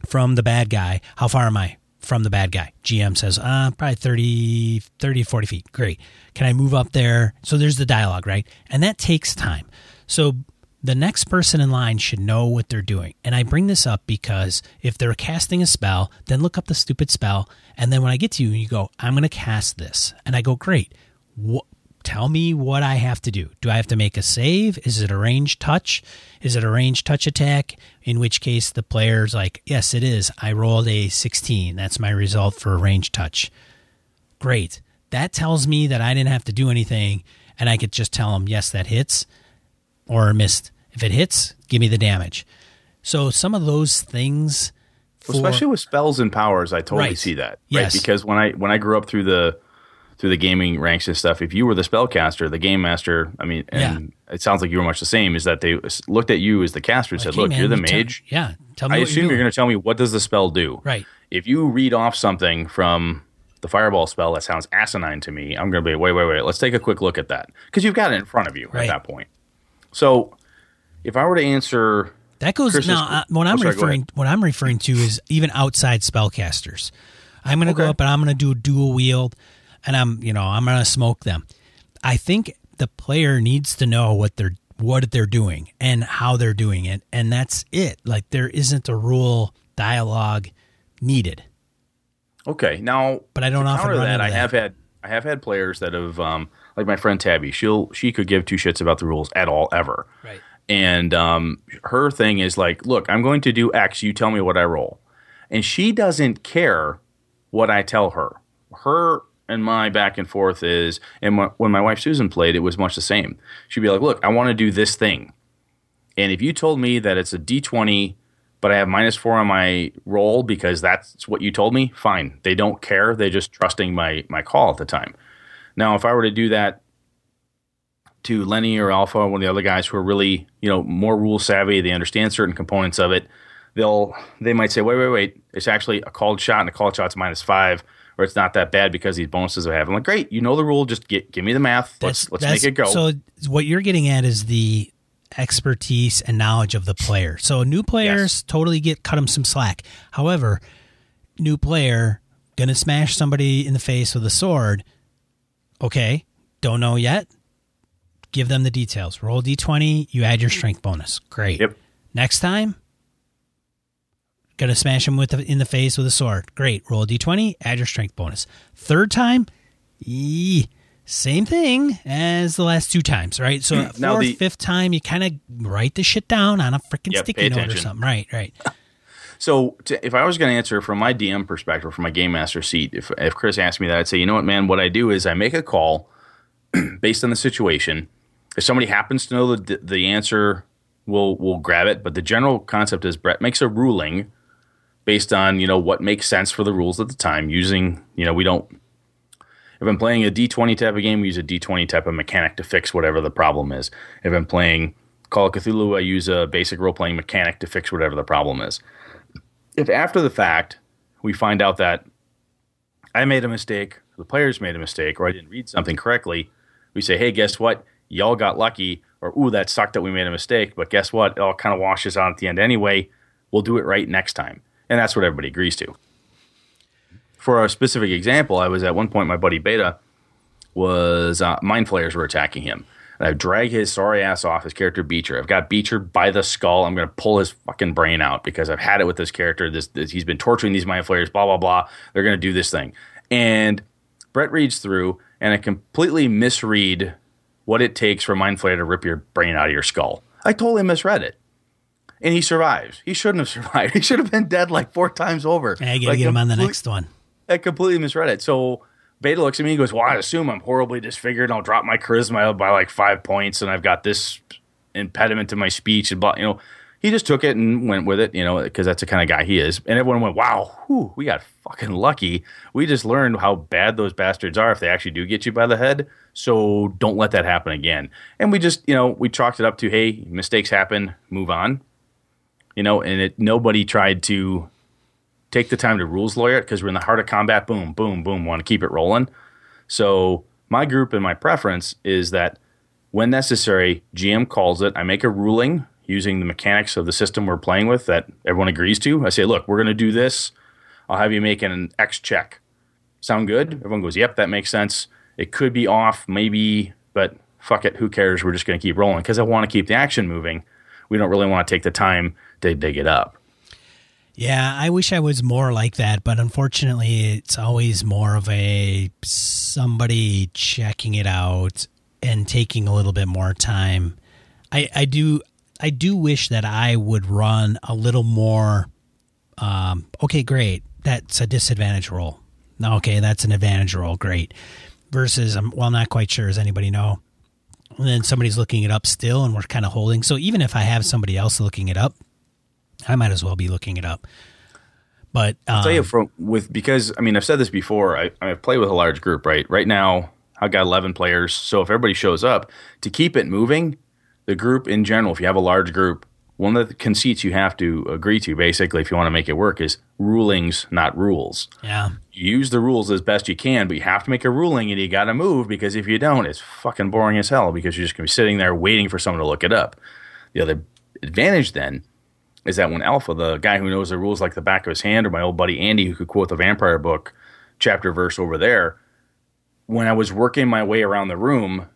from the bad guy. How far am I? from the bad guy. GM says, uh, probably 30, 30, 40 feet. Great. Can I move up there? So there's the dialogue, right? And that takes time. So the next person in line should know what they're doing. And I bring this up because if they're casting a spell, then look up the stupid spell. And then when I get to you, and you go, I'm going to cast this. And I go, great. What, tell me what I have to do. Do I have to make a save? Is it a range touch? Is it a range touch attack? In which case the player's like, yes, it is. I rolled a 16. That's my result for a range touch. Great. That tells me that I didn't have to do anything and I could just tell them, yes, that hits or missed. If it hits, give me the damage. So some of those things. For, Especially with spells and powers, I totally right. see that. Right? Yes. Because when I when I grew up through the through the gaming ranks and stuff, if you were the spellcaster, the game master, I mean, and yeah. it sounds like you were much the same, is that they looked at you as the caster and like, said, "Look, man, you're the mage. Tell, yeah, tell me. I assume you're, you're going to tell me what does the spell do. Right. If you read off something from the fireball spell that sounds asinine to me, I'm going to be wait, wait, wait. Let's take a quick look at that because you've got it in front of you right. at that point. So, if I were to answer that goes Chris's, now. Uh, what I'm sorry, referring what I'm referring to is even outside spellcasters. I'm going to okay. go up and I'm going to do a dual wield and I'm, you know, I'm going to smoke them. I think the player needs to know what they're what they're doing and how they're doing it, and that's it. Like there isn't a rule dialogue needed. Okay, now, but I don't often run that. I that. have had I have had players that have, um, like my friend Tabby. She'll she could give two shits about the rules at all ever. Right. And um, her thing is like, look, I'm going to do X. You tell me what I roll, and she doesn't care what I tell her. Her and my back and forth is, and when my wife Susan played, it was much the same. She'd be like, "Look, I want to do this thing," and if you told me that it's a D twenty, but I have minus four on my roll because that's what you told me, fine. They don't care. They're just trusting my my call at the time. Now, if I were to do that to Lenny or Alpha, one of the other guys who are really you know more rule savvy, they understand certain components of it. they'll they might say, wait, wait, wait, it's actually a called shot, and a called shot's minus five, or it's not that bad because these bonuses I have. I'm like, great, you know the rule, just get, give me the math. Let's let's make it go. So what you're getting at is the expertise and knowledge of the player. So new players Yes. totally get cut them some slack. However, new player gonna smash somebody in the face with a sword. Okay, don't know yet. Give them the details. Roll d20. You add your strength bonus. Great. Yep. Next time, gonna smash him with the, in the face with a sword. Great. Roll a d20. Add your strength bonus. Third time, yee, same thing as the last two times, right? So [CLEARS THROAT] fourth, the- fifth time, you kind of write the shit down on a freaking Yep, sticky note or something. Right. Right. [LAUGHS] So, to, if I was going to answer from my DM perspective, from my game master seat, if if Chris asked me that, I'd say, you know what, man, what I do is I make a call [CLEARS THROAT] based on the situation. If somebody happens to know the the answer, we'll we'll grab it. But the general concept is Brett makes a ruling based on you know what makes sense for the rules at the time. Using you know we don't. If I'm playing a D20 type of game, we use a D20 type of mechanic to fix whatever the problem is. If I'm playing Call of Cthulhu, I use a basic role playing mechanic to fix whatever the problem is if after the fact we find out that I made a mistake, the players made a mistake, or I didn't read something correctly, we say, hey, guess what? Y'all got lucky, or ooh, that sucked that we made a mistake, but guess what? It all kind of washes out at the end anyway. We'll do it right next time. And that's what everybody agrees to. For a specific example, I was at one point, my buddy Beta was, uh, mind flayers were attacking him. And I drag his sorry ass off his character Beecher. I've got Beecher by the skull. I'm going to pull his fucking brain out because I've had it with this character. This, this he's been torturing these mind flayers. Blah blah blah. They're going to do this thing. And Brett reads through, and I completely misread what it takes for mind flayer to rip your brain out of your skull. I totally misread it, and he survives. He shouldn't have [LAUGHS] survived. He should have been dead like four times over. I gotta Like, get him on the next one. I completely misread it. So Beta looks at me and goes, Well, I assume I'm horribly disfigured. I'll drop my charisma by like five points and I've got this impediment to my speech and blah, you know. He just took it and went with it, you know, because that's the kind of guy he is. And everyone went, Wow, whew, we got fucking lucky. We just learned how bad those bastards are if they actually do get you by the head. So don't let that happen again. And we just, you know, we chalked it up to, hey, mistakes happen, move on. You know, and it nobody tried to take the time to rules lawyer it because we're in the heart of combat. Boom, boom, boom. Want to keep it rolling. So my group and my preference is that when necessary, GM calls it. I make a ruling using the mechanics of the system we're playing with that everyone agrees to. I say, look, we're going to do this. I'll have you make an X check. Sound good? Everyone goes, yep, that makes sense. It could be off, maybe, but fuck it. Who cares? We're just going to keep rolling because I want to keep the action moving. We don't really want to take the time to dig it up. Yeah, I wish I was more like that, but unfortunately, it's always more of a somebody checking it out and taking a little bit more time. I, I do I do wish that I would run a little more. Um, okay, great. That's a disadvantage roll. Okay, that's an advantage roll. Great. Versus, I'm well, not quite sure. Does anybody know? And then somebody's looking it up still, and we're kind of holding. So even if I have somebody else looking it up, I might as well be looking it up. But um, I'll tell you from with because I mean I've said this before. I I play with a large group, right? Right now I've got eleven players. So if everybody shows up to keep it moving, the group in general, if you have a large group, one of the conceits you have to agree to, basically, if you want to make it work, is rulings, not rules. yeah, You use the rules as best you can, but you have to make a ruling and you got to move because if you don't, it's fucking boring as hell because you're just going to be sitting there waiting for someone to look it up. The other advantage then is that when Alpha, the guy who knows the rules like the back of his hand, or my old buddy Andy who could quote the vampire book chapter verse over there, when I was working my way around the room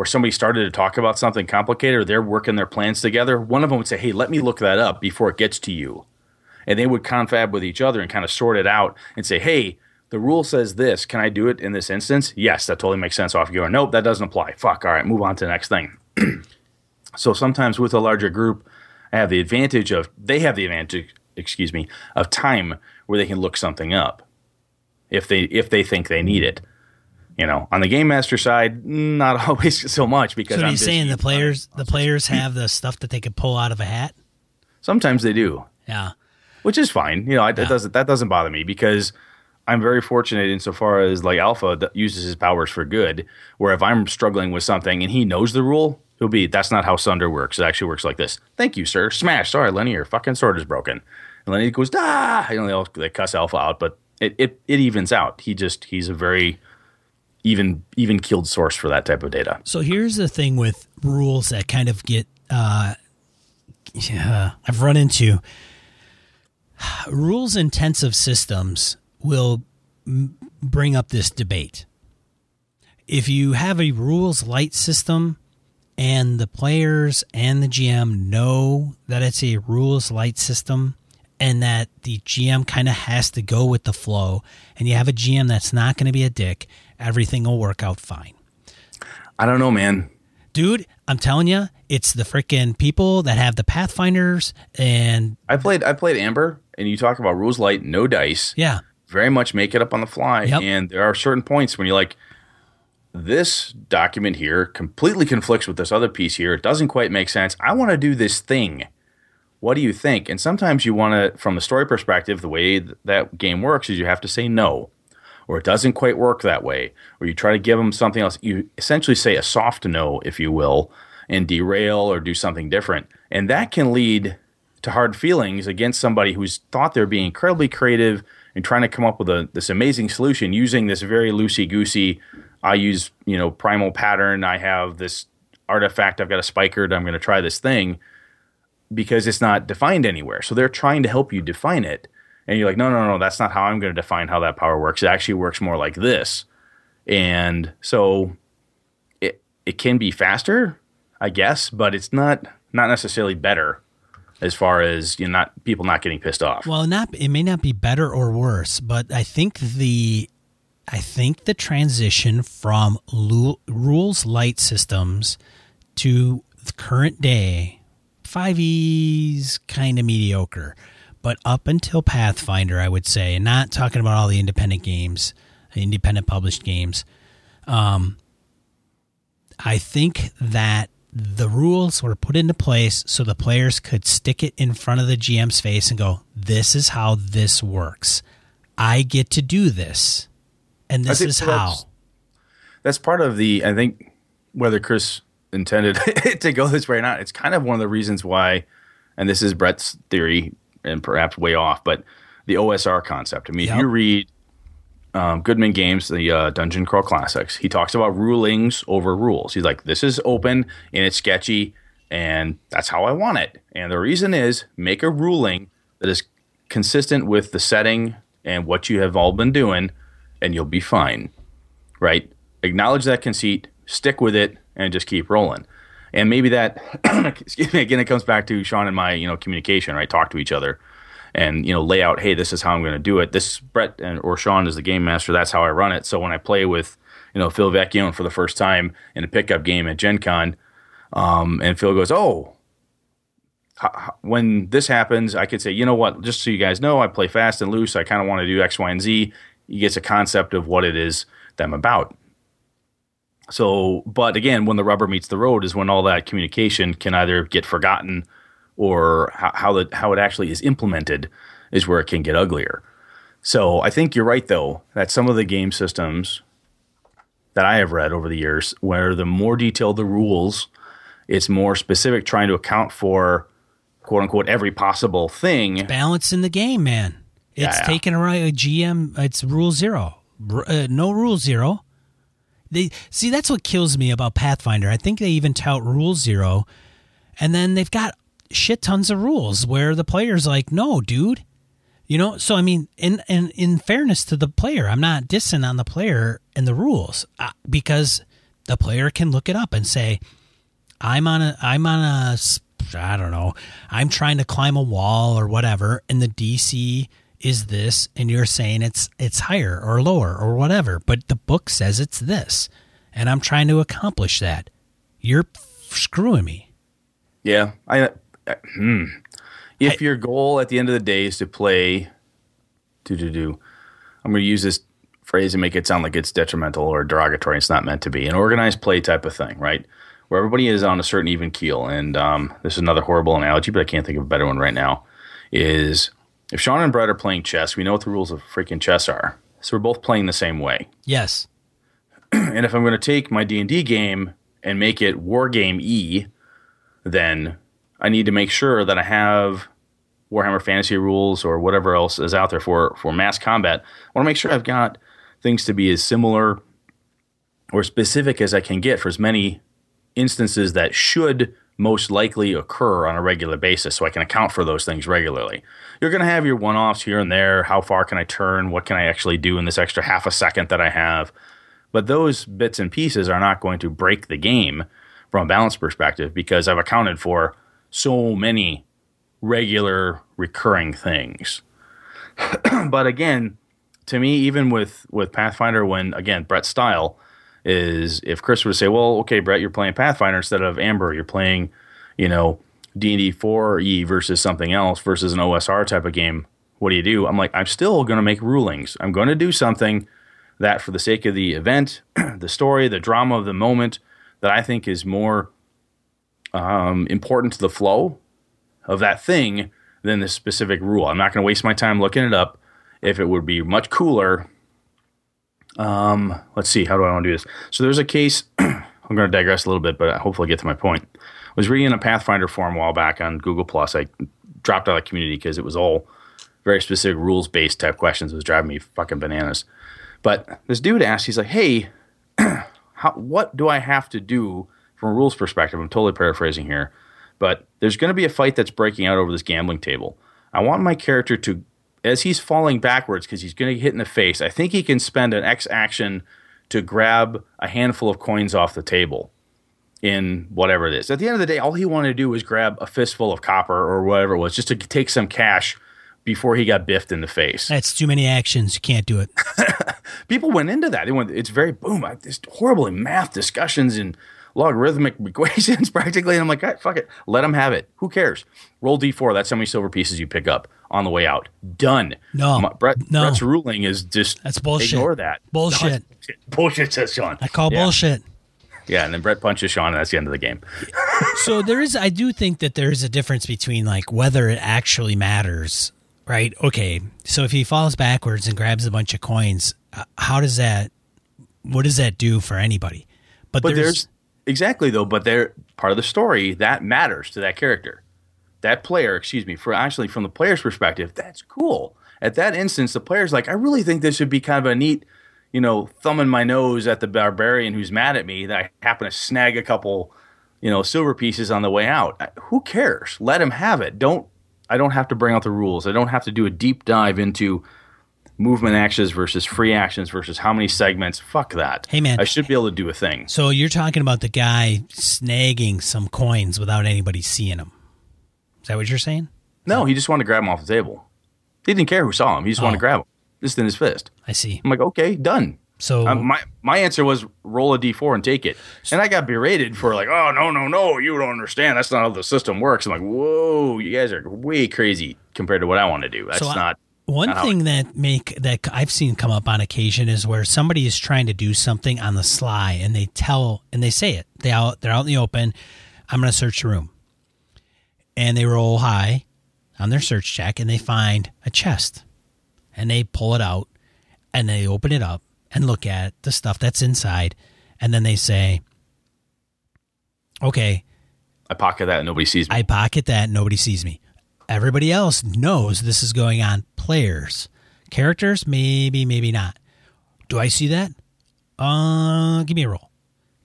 or somebody started to talk about something complicated or they're working their plans together, one of them would say, Hey, let me look that up before it gets to you. And they would confab with each other and kind of sort it out and say, Hey, the rule says this. Can I do it in this instance? Yes, that totally makes sense off you going, Nope, that doesn't apply. Fuck. All right, move on to the next thing. [CLEARS THROAT] so sometimes with a larger group, I have the advantage of they have the advantage, excuse me, of time where they can look something up if they if they think they need it. You know, on the game master side, not [LAUGHS] always so much because so are I'm you saying the players the players have the stuff that they could pull out of a hat? Sometimes they do, Yeah, which is fine. You know, I, that doesn't that doesn't bother me because I'm very fortunate insofar as like Alpha that uses his powers for good. Where if I'm struggling with something and he knows the rule, he'll be that's not how Sunder works. It actually works like this. Thank you, sir. Smash. Sorry, Lenny, your fucking sword is broken. And Lenny goes, ah. You know, they, all, they cuss Alpha out, but it, it it evens out. He just he's a very even even keeled source for that type of data. So here's the thing with rules that kind of get uh, yeah, I've run into [SIGHS] rules intensive systems will m- bring up this debate. If you have a rules light system and the players and the GM know that it's a rules light system and that the GM kind of has to go with the flow and you have a GM that's not going to be a dick, everything will work out fine. I don't know, man. Dude, I'm telling you, it's the freaking people that have the Pathfinders and I played I played Amber, and you talk about rules light, no dice. yeah, very much make it up on the fly. Yep. And there are certain points when you're like, this document here completely conflicts with this other piece here. It doesn't quite make sense. I want to do this thing. What do you think? And sometimes you want to, from the story perspective, the way that game works is you have to say no, or it doesn't quite work that way, or you try to give them something else. You essentially say a soft no, if you will, and derail or do something different. And that can lead to hard feelings against somebody who's thought they're being incredibly creative and trying to come up with a, this amazing solution using this very loosey goosey. I use you know primal pattern. I have this artifact. I've got a Spikard. I'm going to try this thing because it's not defined anywhere. So they're trying to help you define it, and you're like, no, no, no, that's not how I'm going to define how that power works. It actually works more like this, and so it it can be faster, I guess, but it's not not necessarily better as far as you know, not people not getting pissed off. Well, not it may not be better or worse, but I think the I think the transition from lu- rules light systems to the current day 5e's kind of mediocre. But up until Pathfinder, I would say, and not talking about all the independent games, independent published games, um, I think that the rules were put into place so the players could stick it in front of the GM's face and go, "This is how this works. I get to do this, and this is that's- how." that's part of the I think whether Chris intended [LAUGHS] to go this way or not, it's kind of one of the reasons why, and this is Brett's theory and perhaps way off, but the OSR concept. I mean, Yep. if you read um, Goodman Games, the uh, Dungeon Crawl Classics, he talks about rulings over rules. He's like, this is open and it's sketchy, and that's how I want it. And the reason is make a ruling that is consistent with the setting and what you have all been doing, and you'll be fine right? Acknowledge that conceit, stick with it, and just keep rolling. And maybe that, [CLEARS THROAT] excuse me, again, it comes back to Sean and my, you know, communication, right? Talk to each other, and you know, lay out, hey, this is how I'm going to do it. This Brett and or Sean is the game master. That's how I run it. So when I play with, you know, Phil Vecchione for the first time in a pickup game at Gen Con, um, and Phil goes, oh. When this happens, I could say, you know what? Just so you guys know, I play fast and loose. I kind of want to do X, Y, and Z. He gets a concept of what it is that I'm about. So, but again, when the rubber meets the road is when all that communication can either get forgotten or how, how, the, how it actually is implemented is where it can get uglier. So I think you're right, though, that some of the game systems that I have read over the years, where the more detailed the rules, it's more specific, trying to account for quote unquote every possible thing. balance in the game, man. It's Yeah, yeah. taken away a GM. It's rule zero. Uh, no rule zero. They see that's what kills me about Pathfinder. I think they even tout rule zero, and then they've got shit tons of rules where the player's like, "No, dude." You know, so I mean, in in in fairness to the player, I'm not dissing on the player and the rules uh, because the player can look it up and say, I'm on a I'm on a I don't know. I'm trying to climb a wall or whatever and the DC is this and you're saying it's it's higher or lower or whatever, but the book says it's this and I'm trying to accomplish that. You're screwing me. Yeah, I. I hmm. If your goal at the end of the day is to play, do do do, I'm going to use this phrase and make it sound like it's detrimental or derogatory. It's not meant to be an organized play type of thing, right? Where everybody is on a certain even keel. And um, this is another horrible analogy, but I can't think of a better one right now. Is if Sean and Brett are playing chess, we know what the rules of freaking chess are. So we're both playing the same way [CLEARS THROAT] Yes. and if I'm going to take my D and D game and make it war game E, then I need to make sure that I have Warhammer Fantasy rules or whatever else is out there for for mass combat. I want to make sure I've got things to be as similar or specific as I can get for as many instances that should most likely occur on a regular basis so I can account for those things regularly. You're going to have your one offs here and there. How far can I turn? What can I actually do in this extra half a second that I have? But those bits and pieces are not going to break the game from a balance perspective because I've accounted for so many regular recurring things. [CLEARS THROAT] but again, to me, even with, with Pathfinder, when again, Brett's style, is if Chris were to say, "Well, okay, Brett, you're playing Pathfinder instead of Amber. You're playing, you know, D and D four E versus something else versus an OSR type of game. What do you do?" I'm like, I'm still going to make rulings. I'm going to do something that, for the sake of the event, [CLEARS THROAT] the story, the drama of the moment, that I think is more um, important to the flow of that thing than the specific rule. I'm not going to waste my time looking it up. If it would be much cooler um, let's see, how do I want to do this? So there's a case. [CLEARS THROAT] I'm going to digress a little bit, but hopefully get to my point. I was reading a Pathfinder forum a while back on Google Plus. I dropped out of the community because it was all very specific rules based type questions. It was driving me fucking bananas. But this dude asked, he's like, "Hey, [CLEARS THROAT] how, what do I have to do from a rules perspective?" I'm totally paraphrasing here, but there's going to be a fight that's breaking out over this gambling table. I want my character to as he's falling backwards because he's going to get hit in the face, I think he can spend an X action to grab a handful of coins off the table in whatever it is. At the end of the day, all he wanted to do was grab a fistful of copper or whatever it was just to take some cash before he got biffed in the face. That's too many actions. You can't do it. [LAUGHS] People went into that. They went, it's very boom. This horrible math discussions and logarithmic [LAUGHS] equations practically. And I'm like, right, fuck it. Let them have it. Who cares? Roll D4. That's how many silver pieces you pick up on the way out. Done. No. My, Brett, no. Brett's ruling is just That's bullshit. Ignore that. Bullshit. No, [LAUGHS] bullshit. says Sean. I call yeah. bullshit. Yeah, and then Brett punches Sean, and that's the end of the game. [LAUGHS] so there is, I do think that there is a difference between like whether it actually matters, right? Okay, so if he falls backwards and grabs a bunch of coins, uh, how does that? What does that do for anybody? But, but there's, there's exactly though. But they're part of the story that matters to that character, that player. Excuse me. For actually from the player's perspective, that's cool. At that instance, the player's like, I really think this would be kind of a neat you know, thumbing my nose at the barbarian who's mad at me that I happen to snag a couple, you know, silver pieces on the way out. Who cares? Let him have it. Don't I don't have to bring out the rules. I don't have to do a deep dive into movement actions versus free actions versus how many segments. Fuck that. Hey man, I should be able to do a thing. So you're talking about the guy snagging some coins without anybody seeing him. Is that what you're saying? No, he just wanted to grab them off the table. He didn't care who saw him. He just oh. wanted to grab them just in his fist. I see. I'm like, okay, done. So um, my my answer was roll a d4 and take it, and I got berated for like, oh no no no, you don't understand. That's not how the system works. I'm like, whoa, you guys are way crazy compared to what I want to do. That's so not. One thing that make that I've seen come up on occasion is where somebody is trying to do something on the sly, and they tell and they say it. They out they're out in the open. I'm going to search the room, and they roll high on their search check, and they find a chest. And they pull it out and they open it up and look at the stuff that's inside. And then they say okay. I pocket that and nobody sees me. I pocket that and nobody sees me everybody else knows this is going on players characters maybe maybe not do i see that uh give me a roll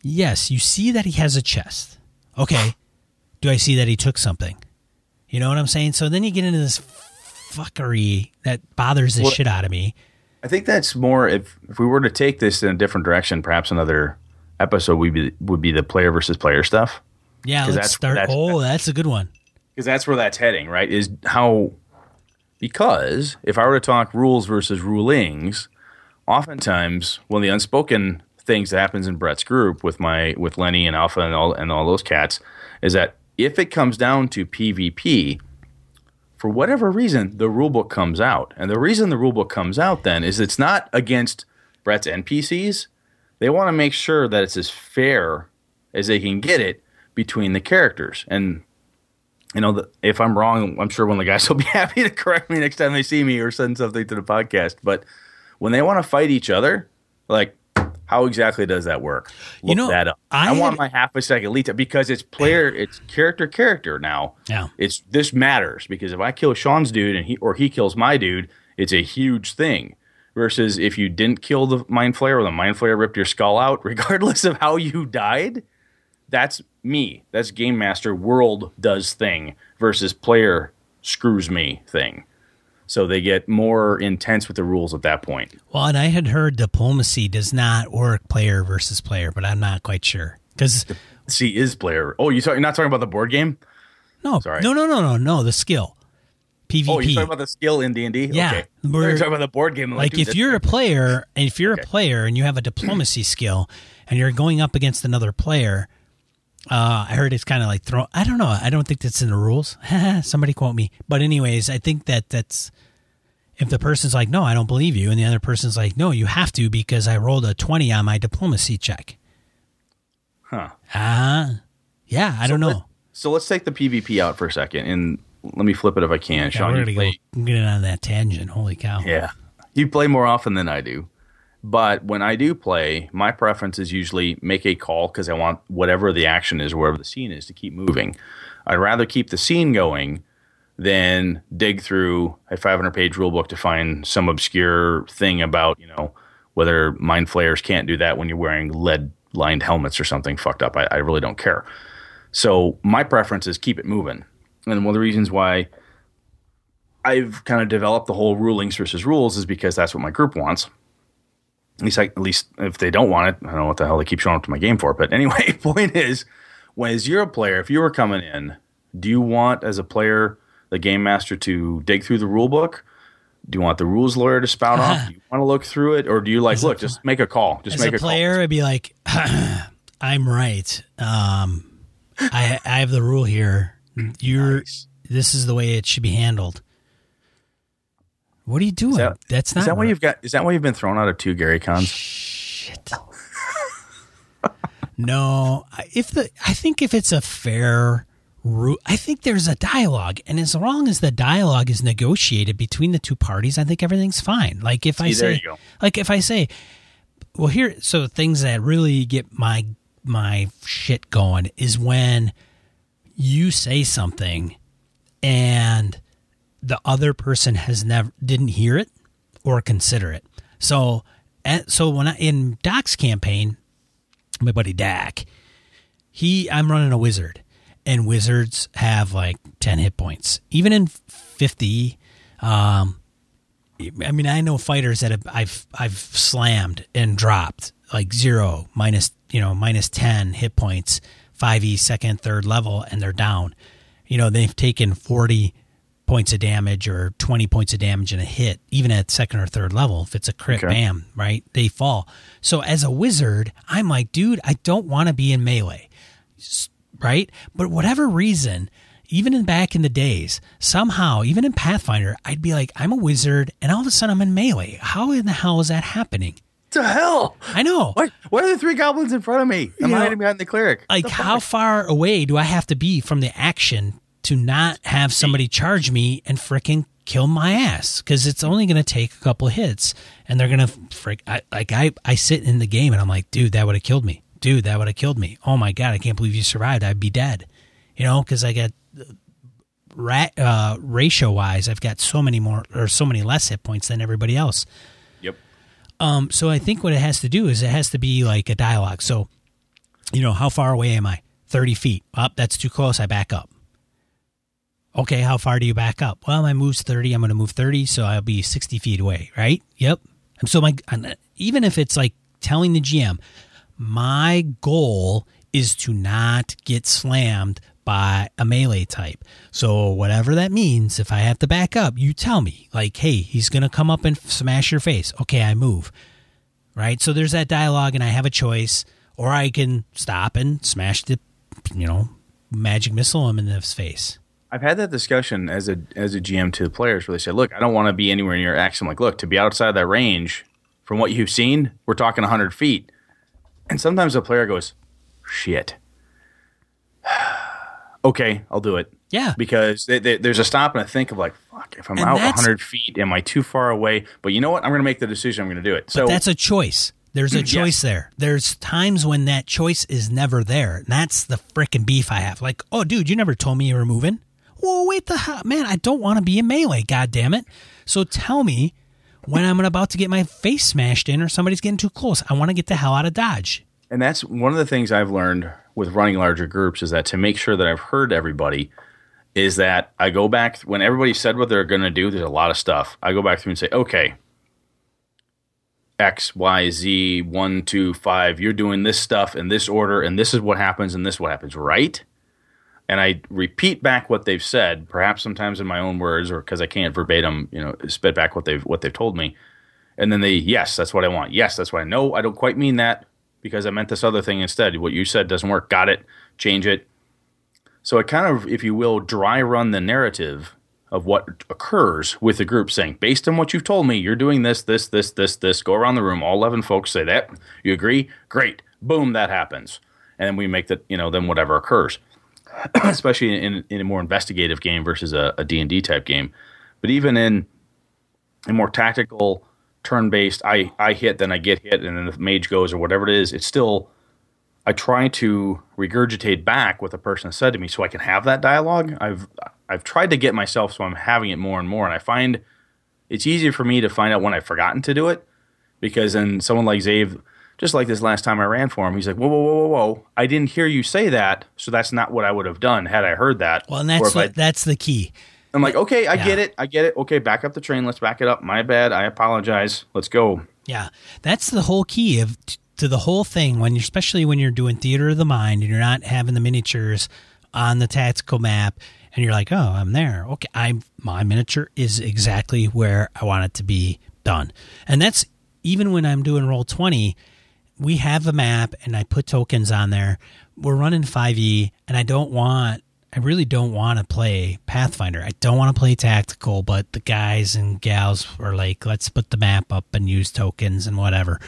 yes you see that he has a chest okay [GASPS] do i see that he took something you know what i'm saying so then you get into this fuckery that bothers the well, shit out of me. I think that's more if if we were to take this in a different direction, perhaps another episode would be would be the player versus player stuff. Yeah, let's start. That's, oh, that's a good one. Because that's where that's heading, right? Is how because if I were to talk rules versus rulings, oftentimes one of the unspoken things that happens in Brett's group with my with Lenny and Alpha and all and all those cats is that if it comes down to PvP, for whatever reason, the rulebook comes out. And the reason the rulebook comes out then is it's not against Brett's NPCs. They want to make sure that it's as fair as they can get it between the characters. And you know, the, if I'm wrong, I'm sure one of the guys [LAUGHS] will be happy to correct me next time they see me or send something to the podcast. But when they want to fight each other, like How exactly does that work? Look You know, that up. I I, want my half a second lead time because it's player, it's character, character now. Yeah. It's this matters because if I kill Sean's dude and he or he kills my dude, it's a huge thing. Versus if you didn't kill the mind flayer or the mind flayer ripped your skull out, [LAUGHS] regardless of how you died, that's me. That's game master world does thing versus player screws me thing. So they get more intense with the rules at that point. Well, and I had heard diplomacy does not work player versus player, but I'm not quite sure because C is player. Oh, you talk, you're not talking about the board game? no, Sorry. no, no, no, no, no, the skill PvP. Oh, you're talking about the skill in D and D? Yeah. Okay. We're- talking about the board game. I'm like if you're a player and if you're Okay. a player and you have a diplomacy skill and you're going up against another player uh, I heard it's kind of like throw. I don't know. I don't think that's in the rules. [LAUGHS] Somebody quote me. But anyways, I think that that's if the person's like, no, I don't believe you, and the other person's like, no, you have to because I rolled a twenty on my diplomacy check. Huh. Ah, yeah. I don't Let- know. So let's take the PvP out for a second and let me flip it if I can. Yeah, Sean, we're gonna play, go get on that tangent. Holy cow! Yeah. You play more often than I do. But when I do play, my preference is usually make a call because I want whatever the action is, wherever the scene is, to keep moving. I'd rather keep the scene going than dig through a 500 page rule book to find some obscure thing about, you know, whether mind flayers can't do that when you're wearing lead lined helmets or something fucked up. I, I really don't care. So my preference is keep it moving. And one of the reasons why I've kind of developed the whole rulings versus rules is because that's what my group wants. At least, I, at least if they don't want it, I don't know what the hell they keep showing up to my game for. But anyway, [LAUGHS] point is, when as you're a player, if you were coming in, do you want as a player the game master to dig through the rule book? Do you want the rules lawyer to spout off? Do you [LAUGHS] want to look through it, or do you like look? Just make a call. Just As make a a player, call. I'd be like, [CLEARS THROAT] I'm right. Um, I I have the rule here. You're. Nice. This is the way it should be handled. What are you doing? that- That's not. Is that why you've got? Is that why you've been thrown out of two Gary Cons? Shit. [LAUGHS] no, if the I think if it's a fair route, I think there's a dialogue, and as long as the dialogue is negotiated between the two parties, I think everything's fine. Like if I say, there you go. like if I say, well, here, so things that really get my my shit going is when you say something and the other person has never didn't hear it or consider it. So, so when I in Doc's campaign, my buddy Dak, he I'm running a wizard, and wizards have like ten hit points. Even in fifty, um, I mean I know fighters that have, I've I've slammed and dropped like zero minus you know minus ten hit points, five e second third level, and they're down. You know they've taken forty points of damage or 20 points of damage in a hit, even at second or third level. If it's a crit, Okay. bam, right? They fall. So as a wizard, I'm like, dude, I don't want to be in melee, right? But whatever reason, even in back in the days, somehow, even in Pathfinder, I'd be like, I'm a wizard, and all of a sudden I'm in melee. How in the hell is that happening? To hell! I know. What? Why are the three goblins in front of me? I'm You know, hiding behind the cleric. like how far away do I have to be from the action to not have somebody charge me and frickin' kill my ass? Because it's only going to take a couple hits, and they're going to frick. I, like I, I sit in the game and I'm like, dude, that would have killed me. Dude, that would have killed me. Oh my god, I can't believe you survived. I'd be dead. You know, because I got ra- uh, ratio wise, I've got so many more or so many less hit points than everybody else. Yep. Um, so I think what it has to do is it has to be like a dialogue. So, you know, how far away am I? 30 feet. Up, that's too close. I back up. Okay, how far do you back up? Well, my move's 30. I'm going to move 30, so I'll be 60 feet away, right? Yep. And so, my, uh, even if it's like telling the GM, my goal is to not get slammed by a melee type. So whatever that means, if I have to back up, you tell me. Like, hey, he's gonna come up and smash your face. Okay, I move. Right? So there's that dialogue and I have a choice. Or I can stop and smash the you know, magic missile him in his face. I've had that discussion as a as a GM to the players where they say, "Look, I don't want to be anywhere near X." I'm like, "Look, to be outside that range, from what you've seen, we're talking 100 feet." And sometimes the player goes, "Shit." [SIGHS] okay, I'll do it Yeah. because they, they, there's a stop and a think of like, "Fuck, if I'm And out 100 feet, am I too far away?" But you know what? I'm going to make the decision. I'm going to do it. But So that's a choice. There's a [CLEARS THROAT] choice there. There's times when that choice is never there. And that's the frickin' beef I have. Like, oh, dude, you never told me you were moving. Well, wait the hell, man. I don't want to be in melee. God damn it. So tell me when I'm about to get my face smashed in or somebody's getting too close. I want to get the hell out of dodge. And that's one of the things I've learned with running larger groups is that to make sure that I've heard everybody is that I go back when everybody said what they're going to do. There's a lot of stuff. I go back through and say, okay, X, Y, Z, one, two, five. You're doing this stuff in this order, and this is what happens, and this is what happens, right? And I repeat back what they've said, perhaps sometimes in my own words, or because I can't verbatim, you know, spit back what they've what they've told me. And then they, yes, that's what I want. Yes, that's what I know. I don't quite mean that because I meant this other thing instead. What you said doesn't work. Got it. Change it. So it kind of, if you will, dry run the narrative of what occurs with the group saying, based on what you've told me, you're doing this, this, this, this, this. Go around the room. All 11 folks say that. You agree? Great. Boom, that happens. And then we make that, you know, then whatever occurs, [CLEARS THROAT] especially in, in a more investigative game versus a, a D&D type game. But even in a more tactical, turn-based, I, I hit, then I get hit, and then the mage goes or whatever it is, it's still – I try to regurgitate back what the person said to me so I can have that dialogue. I've I've tried to get myself so I'm having it more and more, and I find it's easier for me to find out when I've forgotten to do it because then someone like Zave, just like this last time I ran for him, he's like, whoa, whoa, whoa, whoa, whoa, I didn't hear you say that, so that's not what I would have done had I heard that. Well, and that's what, I, that's the key. I'm like, okay, I yeah. get it, I get it. Okay, back up the train. Let's back it up. My bad. I apologize. Let's go. Yeah, that's the whole key of to the whole thing when you're especially when you're doing theater of the mind and you're not having the miniatures on the tactical map and you're like, oh, I'm there. Okay, I my miniature is exactly where I want it to be done, and that's even when I'm doing Roll20. We have a map and I put tokens on there. We're running 5e, and I don't want I really don't want to play Pathfinder. I don't want to play tactical, but the guys and gals are like, let's put the map up and use tokens and whatever.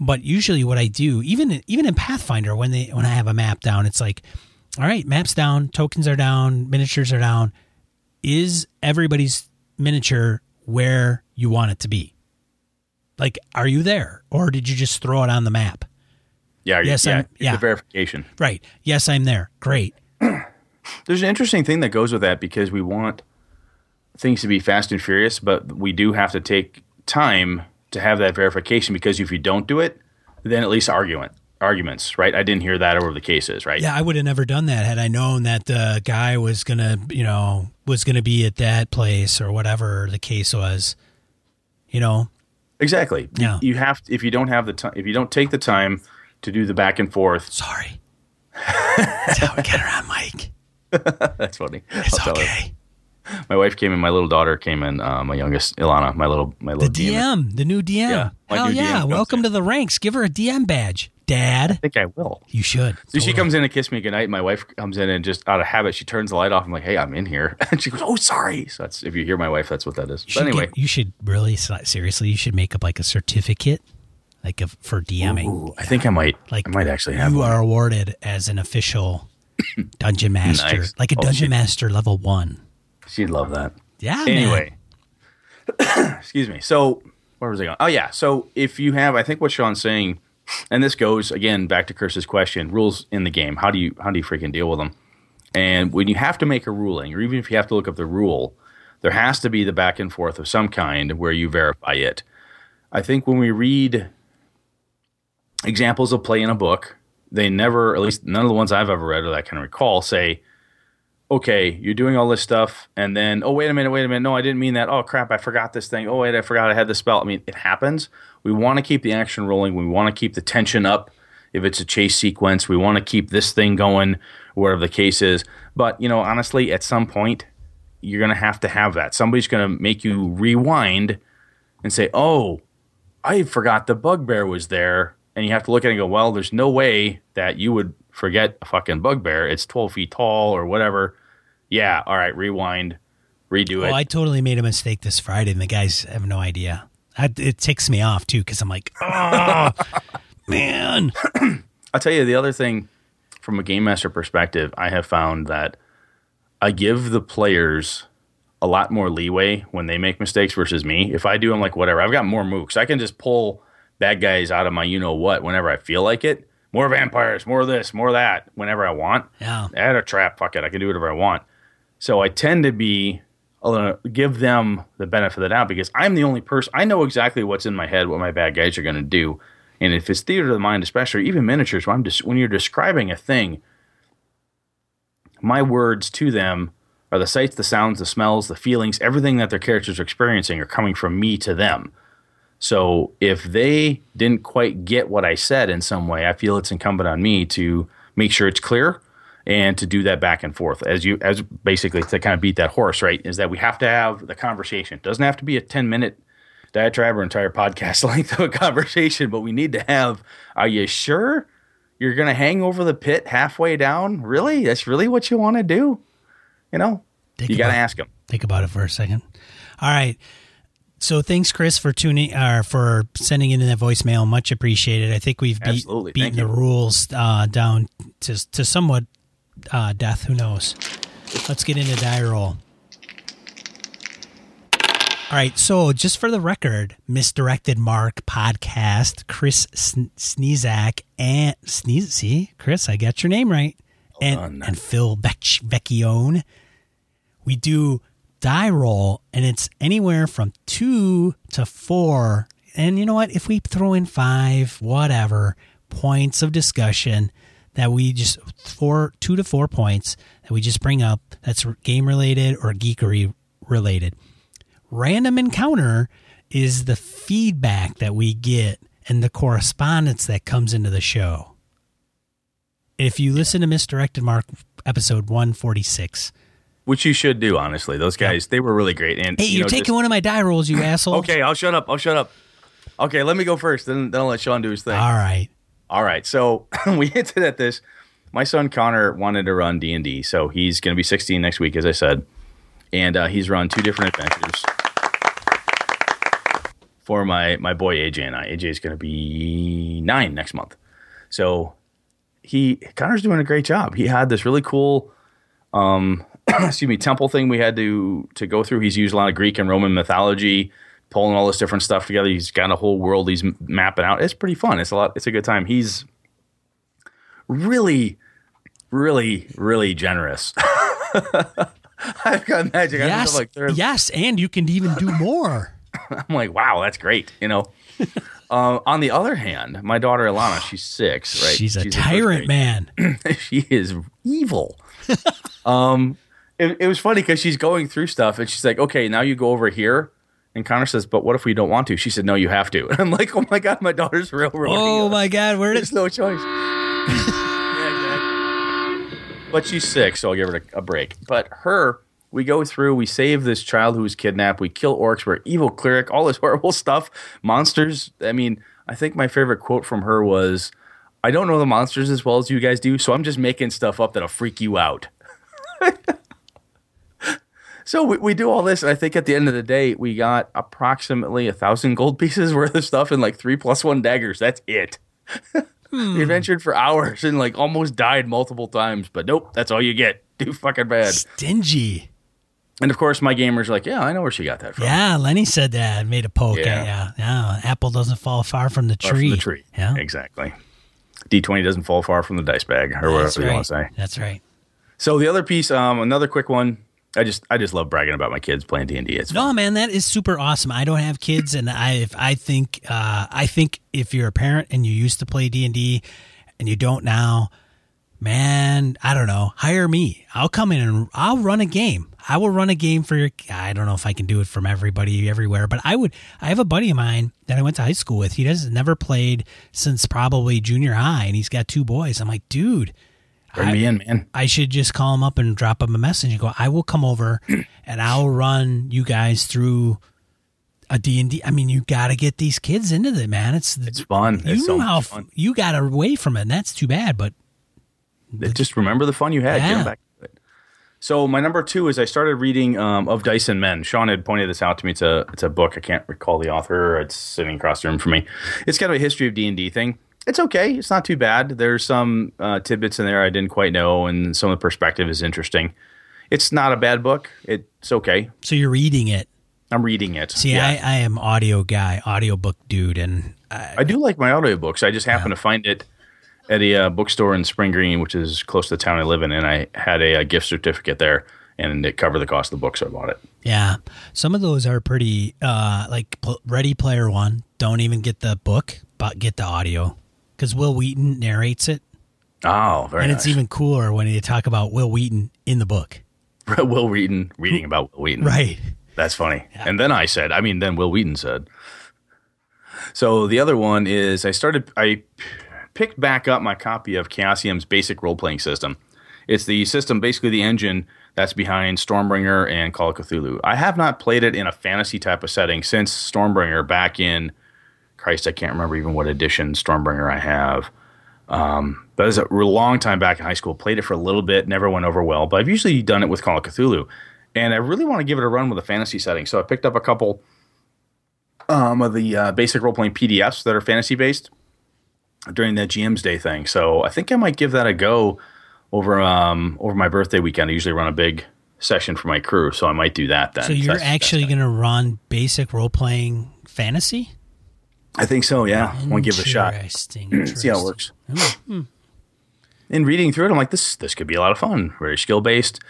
But usually, what I do, even even in Pathfinder, when they when I have a map down, it's like, all right, maps down, tokens are down, miniatures are down. Is everybody's miniature where you want it to be? Like, are you there, or did you just throw it on the map? Yeah. Yes. Yeah. I'm, yeah. The verification. Right. Yes, I'm there. Great. [CLEARS THROAT] There's an interesting thing that goes with that because we want things to be fast and furious, but we do have to take time to have that verification because if you don't do it, then at least argument arguments, right? I didn't hear that over the cases, right? Yeah, I would have never done that had I known that the guy was gonna, you know, was gonna be at that place or whatever the case was. You know, exactly. Yeah, you, have to, if you don't have the time, if you don't take the time to do the back and forth. Sorry, that's how we get around Mike. That's funny. It's okay my wife came in. My little daughter came in. Uh, my youngest, Ilana, my little, my little the DM, the new DM. Yeah, Hell yeah! DM Welcome to the ranks. Give her a DM badge, Dad. I think I will. You should. So totally. she comes in and kiss me goodnight. My wife comes in and just out of habit, she turns the light off. I'm like, hey, I'm in here, [LAUGHS] and she goes, oh, sorry. So that's if you hear my wife, that's what that is. But anyway, get, you should really seriously, you should make up like a certificate. Like a, for DMing, Ooh, I think I might. Like I might actually have. You one. are awarded as an official [COUGHS] dungeon master, nice. like a oh, dungeon master level one. She'd love that. Yeah. Anyway, [COUGHS] excuse me. So where was I going? Oh yeah. So if you have, I think what Sean's saying, and this goes again back to Chris's question: rules in the game. How do you how do you freaking deal with them? And when you have to make a ruling, or even if you have to look up the rule, there has to be the back and forth of some kind where you verify it. I think when we read examples of play in a book, they never, at least none of the ones I've ever read or that I can recall, say okay, you're doing all this stuff, and then, oh, wait a minute, wait a minute. No, I didn't mean that. Oh, crap, I forgot this thing. Oh, wait, I forgot I had the spell. I mean, it happens. We want to keep the action rolling. We want to keep the tension up. If it's a chase sequence, we want to keep this thing going, whatever the case is. But, you know, honestly, at some point, you're going to have to have that. Somebody's going to make you rewind and say, oh, I forgot the bugbear was there. And you have to look at it and go, well, there's no way that you would forget a fucking bugbear. It's 12 feet tall or whatever yeah, all right, rewind, redo oh, it. Oh, I totally made a mistake this Friday, and the guys have no idea. I, it ticks me off too because I'm like, oh [LAUGHS] man. I'll tell you the other thing from a game master perspective. I have found that I give the players a lot more leeway when they make mistakes versus me. If I do, I'm like, whatever. I've got more mooks. I can just pull bad guys out of my you know what whenever I feel like it. More vampires, more of this, more that, whenever I want. Yeah. Add a trap, fuck it, I can do whatever I want. So I tend to be give them the benefit of the doubt because I'm the only person I know exactly what's in my head, what my bad guys are going to do, and if it's theater of the mind, especially even miniatures, when when you're describing a thing, my words to them are the sights, the sounds, the smells, the feelings, everything that their characters are experiencing are coming from me to them. So if they didn't quite get what I said in some way, I feel it's incumbent on me to make sure it's clear and to do that back and forth as you as basically to kind of beat that horse, right? Is that we have to have the conversation. It doesn't have to be a 10 minute diatribe or entire podcast [LAUGHS] length of a conversation, but we need to have are you sure you're going to hang over the pit halfway down? Really? That's really what you want to do? You know, Think you got to ask them. Think about it for a second. All right. So thanks, Chris, for tuning or for sending in that voicemail. Much appreciated. I think we've beat, beaten the rules uh, down to to somewhat uh, death. Who knows? Let's get into die roll. All right. So just for the record, misdirected Mark podcast, Chris Sn- Sniezak and Sneeze. See, Chris, I got your name right. And and Phil Vec- Vecchione we do die roll and it's anywhere from two to four and you know what if we throw in five whatever points of discussion that we just four two to four points that we just bring up that's game related or geekery related random encounter is the feedback that we get and the correspondence that comes into the show if you listen to misdirected mark episode 146 Which you should do, honestly. Those guys, they were really great. And Hey, you you're know, taking just- one of my die rolls, you [CLEARS THROAT] asshole. Okay, I'll shut up. I'll shut up. Okay, let me go first. Then, then I'll let Sean do his thing. All right. All right. So [LAUGHS] we hinted at this. My son Connor wanted to run D and D, so he's going to be 16 next week, as I said, and uh, he's run two different adventures for my my boy AJ and I. AJ is going to be nine next month, so he Connor's doing a great job. He had this really cool, um, [CLEARS THROAT] excuse me, temple thing we had to to go through. He's used a lot of Greek and Roman mythology, pulling all this different stuff together. He's got a whole world he's mapping out. It's pretty fun. It's a lot. It's a good time. He's really, really, really generous. [LAUGHS] I've got magic. I Yes. like yes, and you can even do more. [LAUGHS] I'm like, wow, that's great. You know. uh, [LAUGHS] on the other hand, my daughter Alana, she's six, right? She's a in tyrant, man. she is evil. um, it, it was funny because she's going through stuff and she's like, okay, now you go over here. And Connor says, but what if we don't want to? She said, no, you have to. [LAUGHS] And I'm like, oh my God, my daughter's real. World." Oh my God, where There's did no choice. [LAUGHS] yeah, exactly. But she's sick, so I'll give her a, a break. But her, we go through, we save this child who was kidnapped, we kill orcs, we're evil cleric, all this [LAUGHS] horrible stuff, monsters. I mean, I think my favorite quote from her was, I don't know the monsters as well as you guys do, so I'm just making stuff up that'll freak you out. So we, we do all this, and I think at the end of the day, we got approximately a thousand gold pieces [LAUGHS] worth of stuff and like three plus one daggers. That's it. [LAUGHS] We adventured for hours and like almost died multiple times, but nope, that's all you get. [LAUGHS] Too fucking bad. stingy? And of course, my gamers are like, yeah, I know where she got that from. Yeah, Lenny said that. Made a poke. Yeah. Yeah, yeah. yeah. Apple doesn't fall far from the Far tree. from the tree. Yeah, exactly. D20 doesn't fall far from the dice bag, or That's whatever you want to say. That's right. So the other piece, um, another quick one. I just, I just love bragging about my kids playing D and D. It's fun. No, man, that is super awesome. I don't have kids, and I if I think uh, I think if you're a parent and you used to play D and D and you don't now, man, I don't know. Hire me. I'll come in and I'll run a game. I will run a game for your. I don't know if I can do it from everybody everywhere, but I would. I have a buddy of mine that I went to high school with. He has never played since probably junior high, and he's got two boys. I'm like, dude. Bring me in, man. I should just call him up and drop him a message and go, I will come over [CLEARS THROAT] and I'll run you guys through a D&D. I mean, you got to get these kids into it, man. It's, It's fun. you it's so know how f- fun. you got away from it. And that's too bad, but Just remember the fun you had. Yeah. back to it. So my number two is I started reading um, of Dice and Men. Sean had pointed this out to me. It's a it's a book. I can't recall the author. It's sitting across the room from me. It's kind of a history of D and D thing. It's okay. It's not too bad. There's some uh, tidbits in there I didn't quite know, and some of the perspective is interesting. It's not a bad book. It's okay. so you're reading it. I'm reading it. See, Yeah. I, I am audio guy, audiobook dude, and I, I do like my audiobooks. I just happen yeah. to find it at a uh, bookstore in Spring Green, which is close to the town I live in, and I had a, a, gift certificate there, and it covered the cost of the book, so I bought it. Yeah, some of those are pretty. Uh, like Ready Player One, don't even get the book, but get the audio because Wil Wheaton narrates it. Oh, very and nice. it's even cooler when you talk about Wil Wheaton in the book. [LAUGHS] Wil Wheaton reading about Wil Wheaton, right? That's funny. Yeah. And then I said, I mean, then Wil Wheaton said. So the other one is I started. I picked back up my copy of Chaosium's basic role playing system. It's the system, basically the engine that's behind Stormbringer and Call of Cthulhu. I have not played it in a fantasy type of setting since Stormbringer back in, Christ, I can't remember even what edition Stormbringer I have. Um, that was a long time back in high school. Played it for a little bit, never went over well, but I've usually done it with Call of Cthulhu. And I really want to give it a run with a fantasy setting. So I picked up a couple um, of the uh, basic role playing PDFs that are fantasy based during that GM's Day thing. So I think I might give that a go over um, over my birthday weekend. I usually run a big session for my crew, so I might do that then. So you're actually going to run basic role playing fantasy? I think so. Yeah, I want to give it a shot. Interesting. [CLEARS THROAT] See how it works. Mm-hmm. In reading through it, I'm like, this this could be a lot of fun. Very skill based,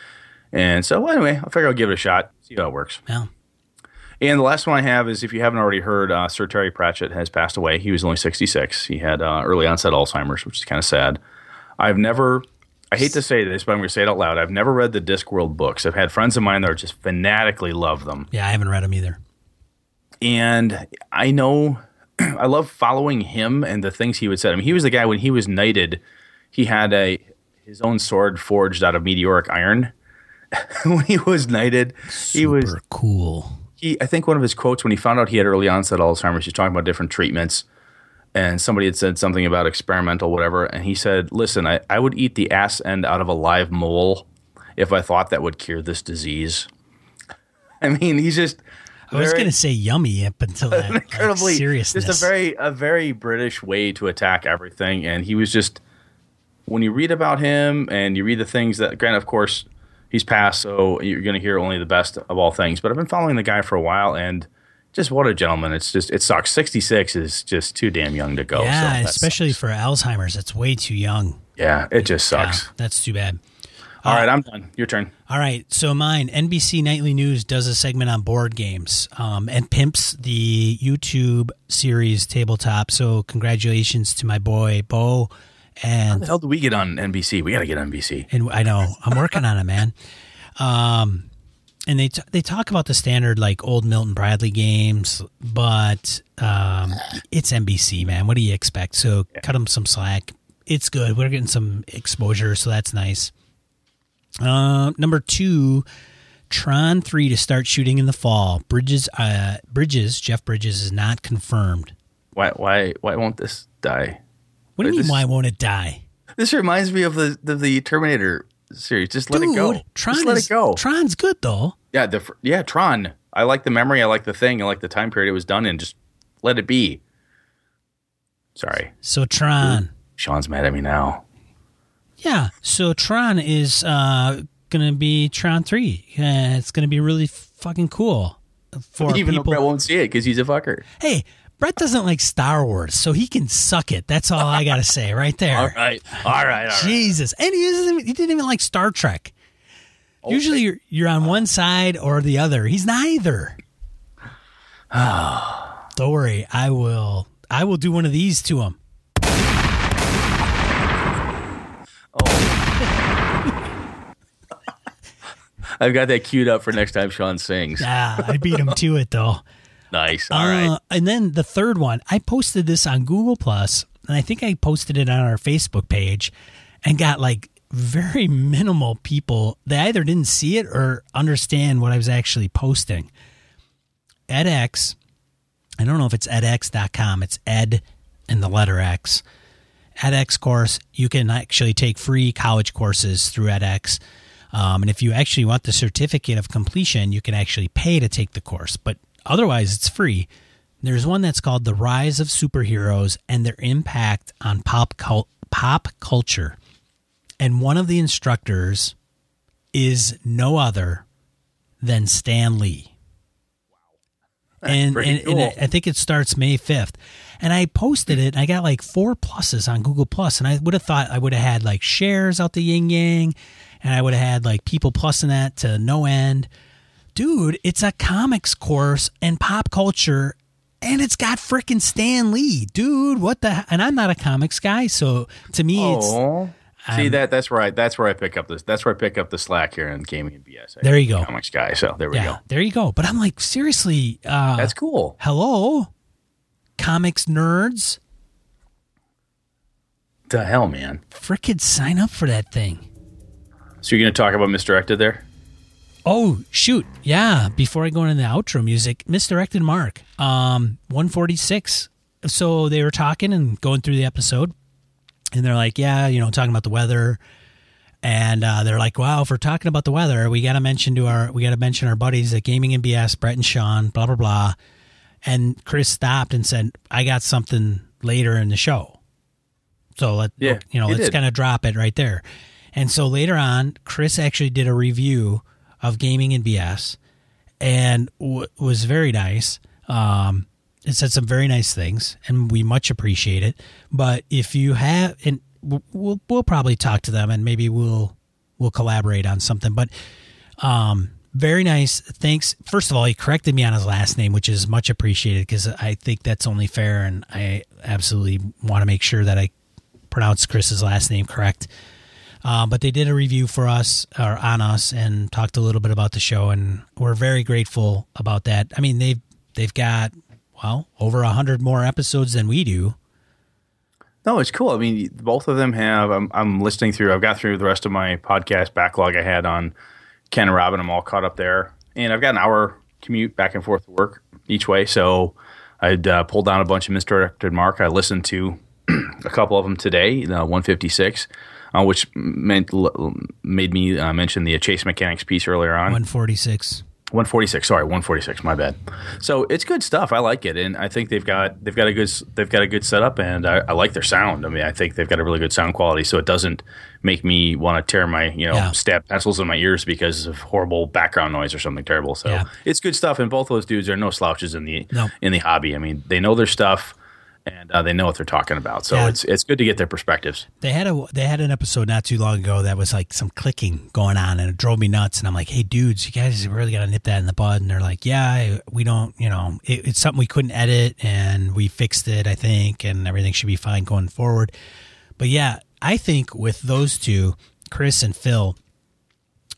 and so anyway, I figure I'll give it a shot. See how it works. Yeah. And the last one I have is if you haven't already heard, uh, Sir Terry Pratchett has passed away. He was only 66. He had uh, early onset Alzheimer's, which is kind of sad. I've never, I hate to say this, but I'm going to say it out loud. I've never read the Discworld books. I've had friends of mine that are just fanatically love them. Yeah, I haven't read them either. And I know, [CLEARS THROAT] I love following him and the things he would say. I mean, he was the guy when he was knighted, he had a his own sword forged out of meteoric iron. [LAUGHS] when he was knighted, Super he was cool he I think one of his quotes when he found out he had early onset Alzheimer's, he's talking about different treatments, and somebody had said something about experimental whatever, and he said, "Listen, I, I would eat the ass end out of a live mole if I thought that would cure this disease." [LAUGHS] I mean, he's just. I was going to say yummy up until [LAUGHS] that incredibly like, seriousness. Just a very a very British way to attack everything, and he was just when you read about him and you read the things that, granted, of course, he's passed, so you're going to hear only the best of all things. But I've been following the guy for a while, and just what a gentleman! It's just it sucks. Sixty six is just too damn young to go. Yeah, so especially sucks. for Alzheimer's, it's way too young. Yeah, it just sucks. Yeah, that's too bad. All uh, right, I'm done. Your turn. All right, so mine. NBC Nightly News does a segment on board games um, and pimps the YouTube series Tabletop. So congratulations to my boy Bo and how the hell do we get on NBC? We got to get on NBC. And I know I'm working on it, man. Um, and they t- they talk about the standard like old Milton Bradley games, but um, it's NBC, man. What do you expect? So yeah. cut them some slack. It's good. We're getting some exposure, so that's nice. Uh, number two, Tron three to start shooting in the fall. Bridges, uh, Bridges, Jeff Bridges is not confirmed. Why? Why? Why won't this die? What do you mean? This, why won't it die? This reminds me of the of the Terminator series. Just let Dude, it go. Tron Just let is, it go. Tron's good though. Yeah, the yeah Tron. I like the memory. I like the thing. I like the time period it was done in. Just let it be. Sorry. So Tron. Ooh, Sean's mad at me now. Yeah. So Tron is uh, gonna be Tron three. Uh, it's gonna be really fucking cool. For even people. though Brett won't see it because he's a fucker. Hey, Brett doesn't like Star Wars, so he can suck it. That's all I got to say right there. all right. All right. All right. Jesus. And he, doesn't, he didn't even like Star Trek. Okay. Usually you're, you're on one side or the other. He's neither. [SIGHS] Don't worry. I will I will do one of these to him. Oh. I've got that queued up for next time Sean sings. Yeah, I beat him to it though. Nice. All uh, right. And then the third one, I posted this on Google Plus, and I think I posted it on our Facebook page, and got like very minimal people. They either didn't see it or understand what I was actually posting. edX. I don't know if it's edx.com. It's ed and the letter X. edX course, you can actually take free college courses through edX. Um, and if you actually want the certificate of completion, you can actually pay to take the course. But Otherwise, it's free. There's one that's called The Rise of Superheroes and Their Impact on Pop, cult- pop Culture. And one of the instructors is no other than Stan Lee. and, pretty and, and cool. I think it starts May 5th. And I posted it and I got like four pluses on Google Plus, and I would have thought I would have had like shares out the yin yang, and I would have had like people plusing that to no end. Dude, it's a comics course and pop culture, and it's got freaking Stan Lee, dude. What the? And I'm not a comics guy, so to me, it's Oh, see that that's right. That's where I pick up this. That's where I pick up the slack here in gaming and BS. There you go. comics guy. So there we yeah, go. there you go. But I'm like, seriously, uh, That's cool. hello, comics nerds, The hell, man. freaking sign up for that thing. So you're to talk about misdirected there? Oh shoot, yeah. Before I go into the outro music, misdirected Mark, um, one forty six. So they were talking and going through the episode, and they're like, yeah, you know, talking about the weather, and uh, they're like, wow, if we're talking about the weather, we got to mention to our, we got to mention our buddies at Gaming and BS, Brett and Sean, blah blah blah. And Chris stopped and said, I got something later in the show. So let Yeah, you know, let's kind of drop it right there. And so later on, Chris actually did a review of Gaming and BS, and w- was very nice. Um, it said some very nice things, and we much appreciate it. But if you have, and we'll we'll probably talk to them, and maybe we'll we'll collaborate on something. But um, very nice. Thanks. First of all, he corrected me on his last name, which is much appreciated because I think that's only fair, and I absolutely want to make sure that I pronounce Chris's last name correct. Uh, but they did a review for us or on us and talked a little bit about the show, and we're very grateful about that. I mean, they've they've got well over a hundred more episodes than we do. No, it's cool. I mean, both of them have. I'm, I'm listening through. I've got through the rest of my podcast backlog I had on Ken and Robin. I'm all caught up there, and I've got an hour commute back and forth to work each way. So I'd uh, pulled down a bunch of misdirected Mark. I listened to [CLEARS THROAT] a couple of them today. The 156, uh, which meant made me uh, mention the chase mechanics piece earlier on. One forty six. 146 sorry 146 my bad so it's good stuff i like it and i think they've got they've got a good they've got a good setup and I, I like their sound i mean i think they've got a really good sound quality so it doesn't make me want to tear my you know Yeah. stab pencils in my ears because of horrible background noise or something terrible so Yeah. it's good stuff and both those dudes are no slouches in the No. in the hobby i mean they know their stuff and uh, they know what they're talking about so Yeah. it's it's good to get their perspectives They had a they had an episode not too long ago that was like some clicking going on, and it drove me nuts. And I'm like, "Hey, dudes, you guys really got to nip that in the bud." And they're like, "Yeah, we don't, you know, it, it's something we couldn't edit, and we fixed it, I think, and everything should be fine going forward." But yeah, I think with those two, Chris and Phil,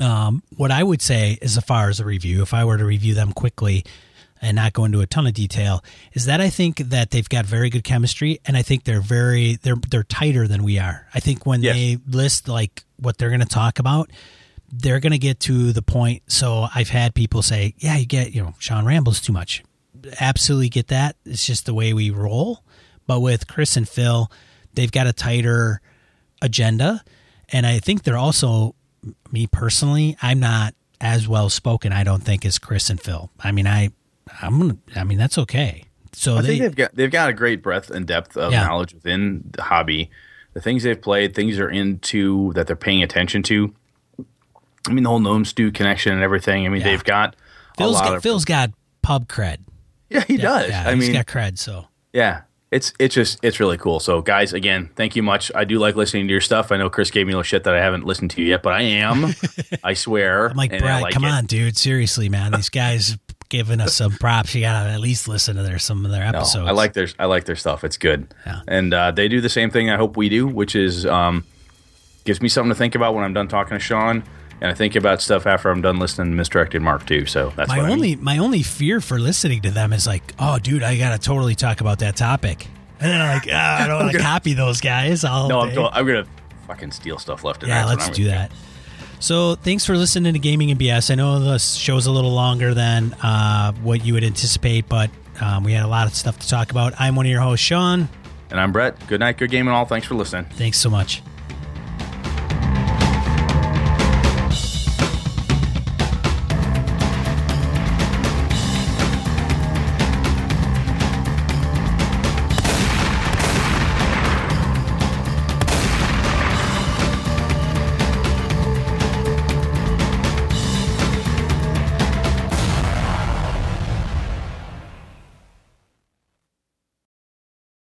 um, what I would say as far as a review, if I were to review them quickly and not go into a ton of detail, is that I think that they've got very good chemistry, and I think they're very they're they're tighter than we are. I think when Yes. they list like what they're going to talk about, they're going to get to the point. So I've had people say, "Yeah, you get you know Sean rambles too much." Absolutely get that. It's just the way we roll. But with Chris and Phil, they've got a tighter agenda, and I think they're also me personally. I'm not as well spoken. I don't think as Chris and Phil. I mean, I I'm gonna. I mean, that's okay. So I they think they've got they've got a great breadth and depth of Yeah. knowledge within the hobby. The things they've played, things they're into that they're paying attention to. I mean, the whole gnome stew connection and everything. I mean, Yeah. they've got a Phil's lot got of Phil's got pub cred. yeah, he does. Yeah, I he's mean, he's got cred. So yeah, it's it's just it's really cool. So, guys, again, thank you much. I do like listening to your stuff. I know Chris gave me a little shit that I haven't listened to yet, but I am. [LAUGHS] I swear. I'm like, Brad, like come it. on, dude. Seriously, man. These guys [LAUGHS] giving us some props. You gotta at least listen to their some of their No, episodes. I like their I like their stuff. It's good, Yeah. and uh, they do the same thing. I hope we do, which is um, gives me something to think about when I'm done talking to Sean, and I think about stuff after I'm done listening to Misdirected Mark too. So that's my what I mean. only my only fear for listening to them is like, oh, dude, I gotta totally talk about that topic. And then I'm like, ah, I don't want to [LAUGHS] copy those guys. All No, I'm, go- I'm gonna fucking steal stuff left and Yeah, right. That's let's do that. So, thanks for listening to Gaming and BS. I know the show's a little longer than uh, what you would anticipate, but um, we had a lot of stuff to talk about. I'm one of your hosts, Sean. And I'm Brett. Good night, good game, and all. Thanks for listening. Thanks so much.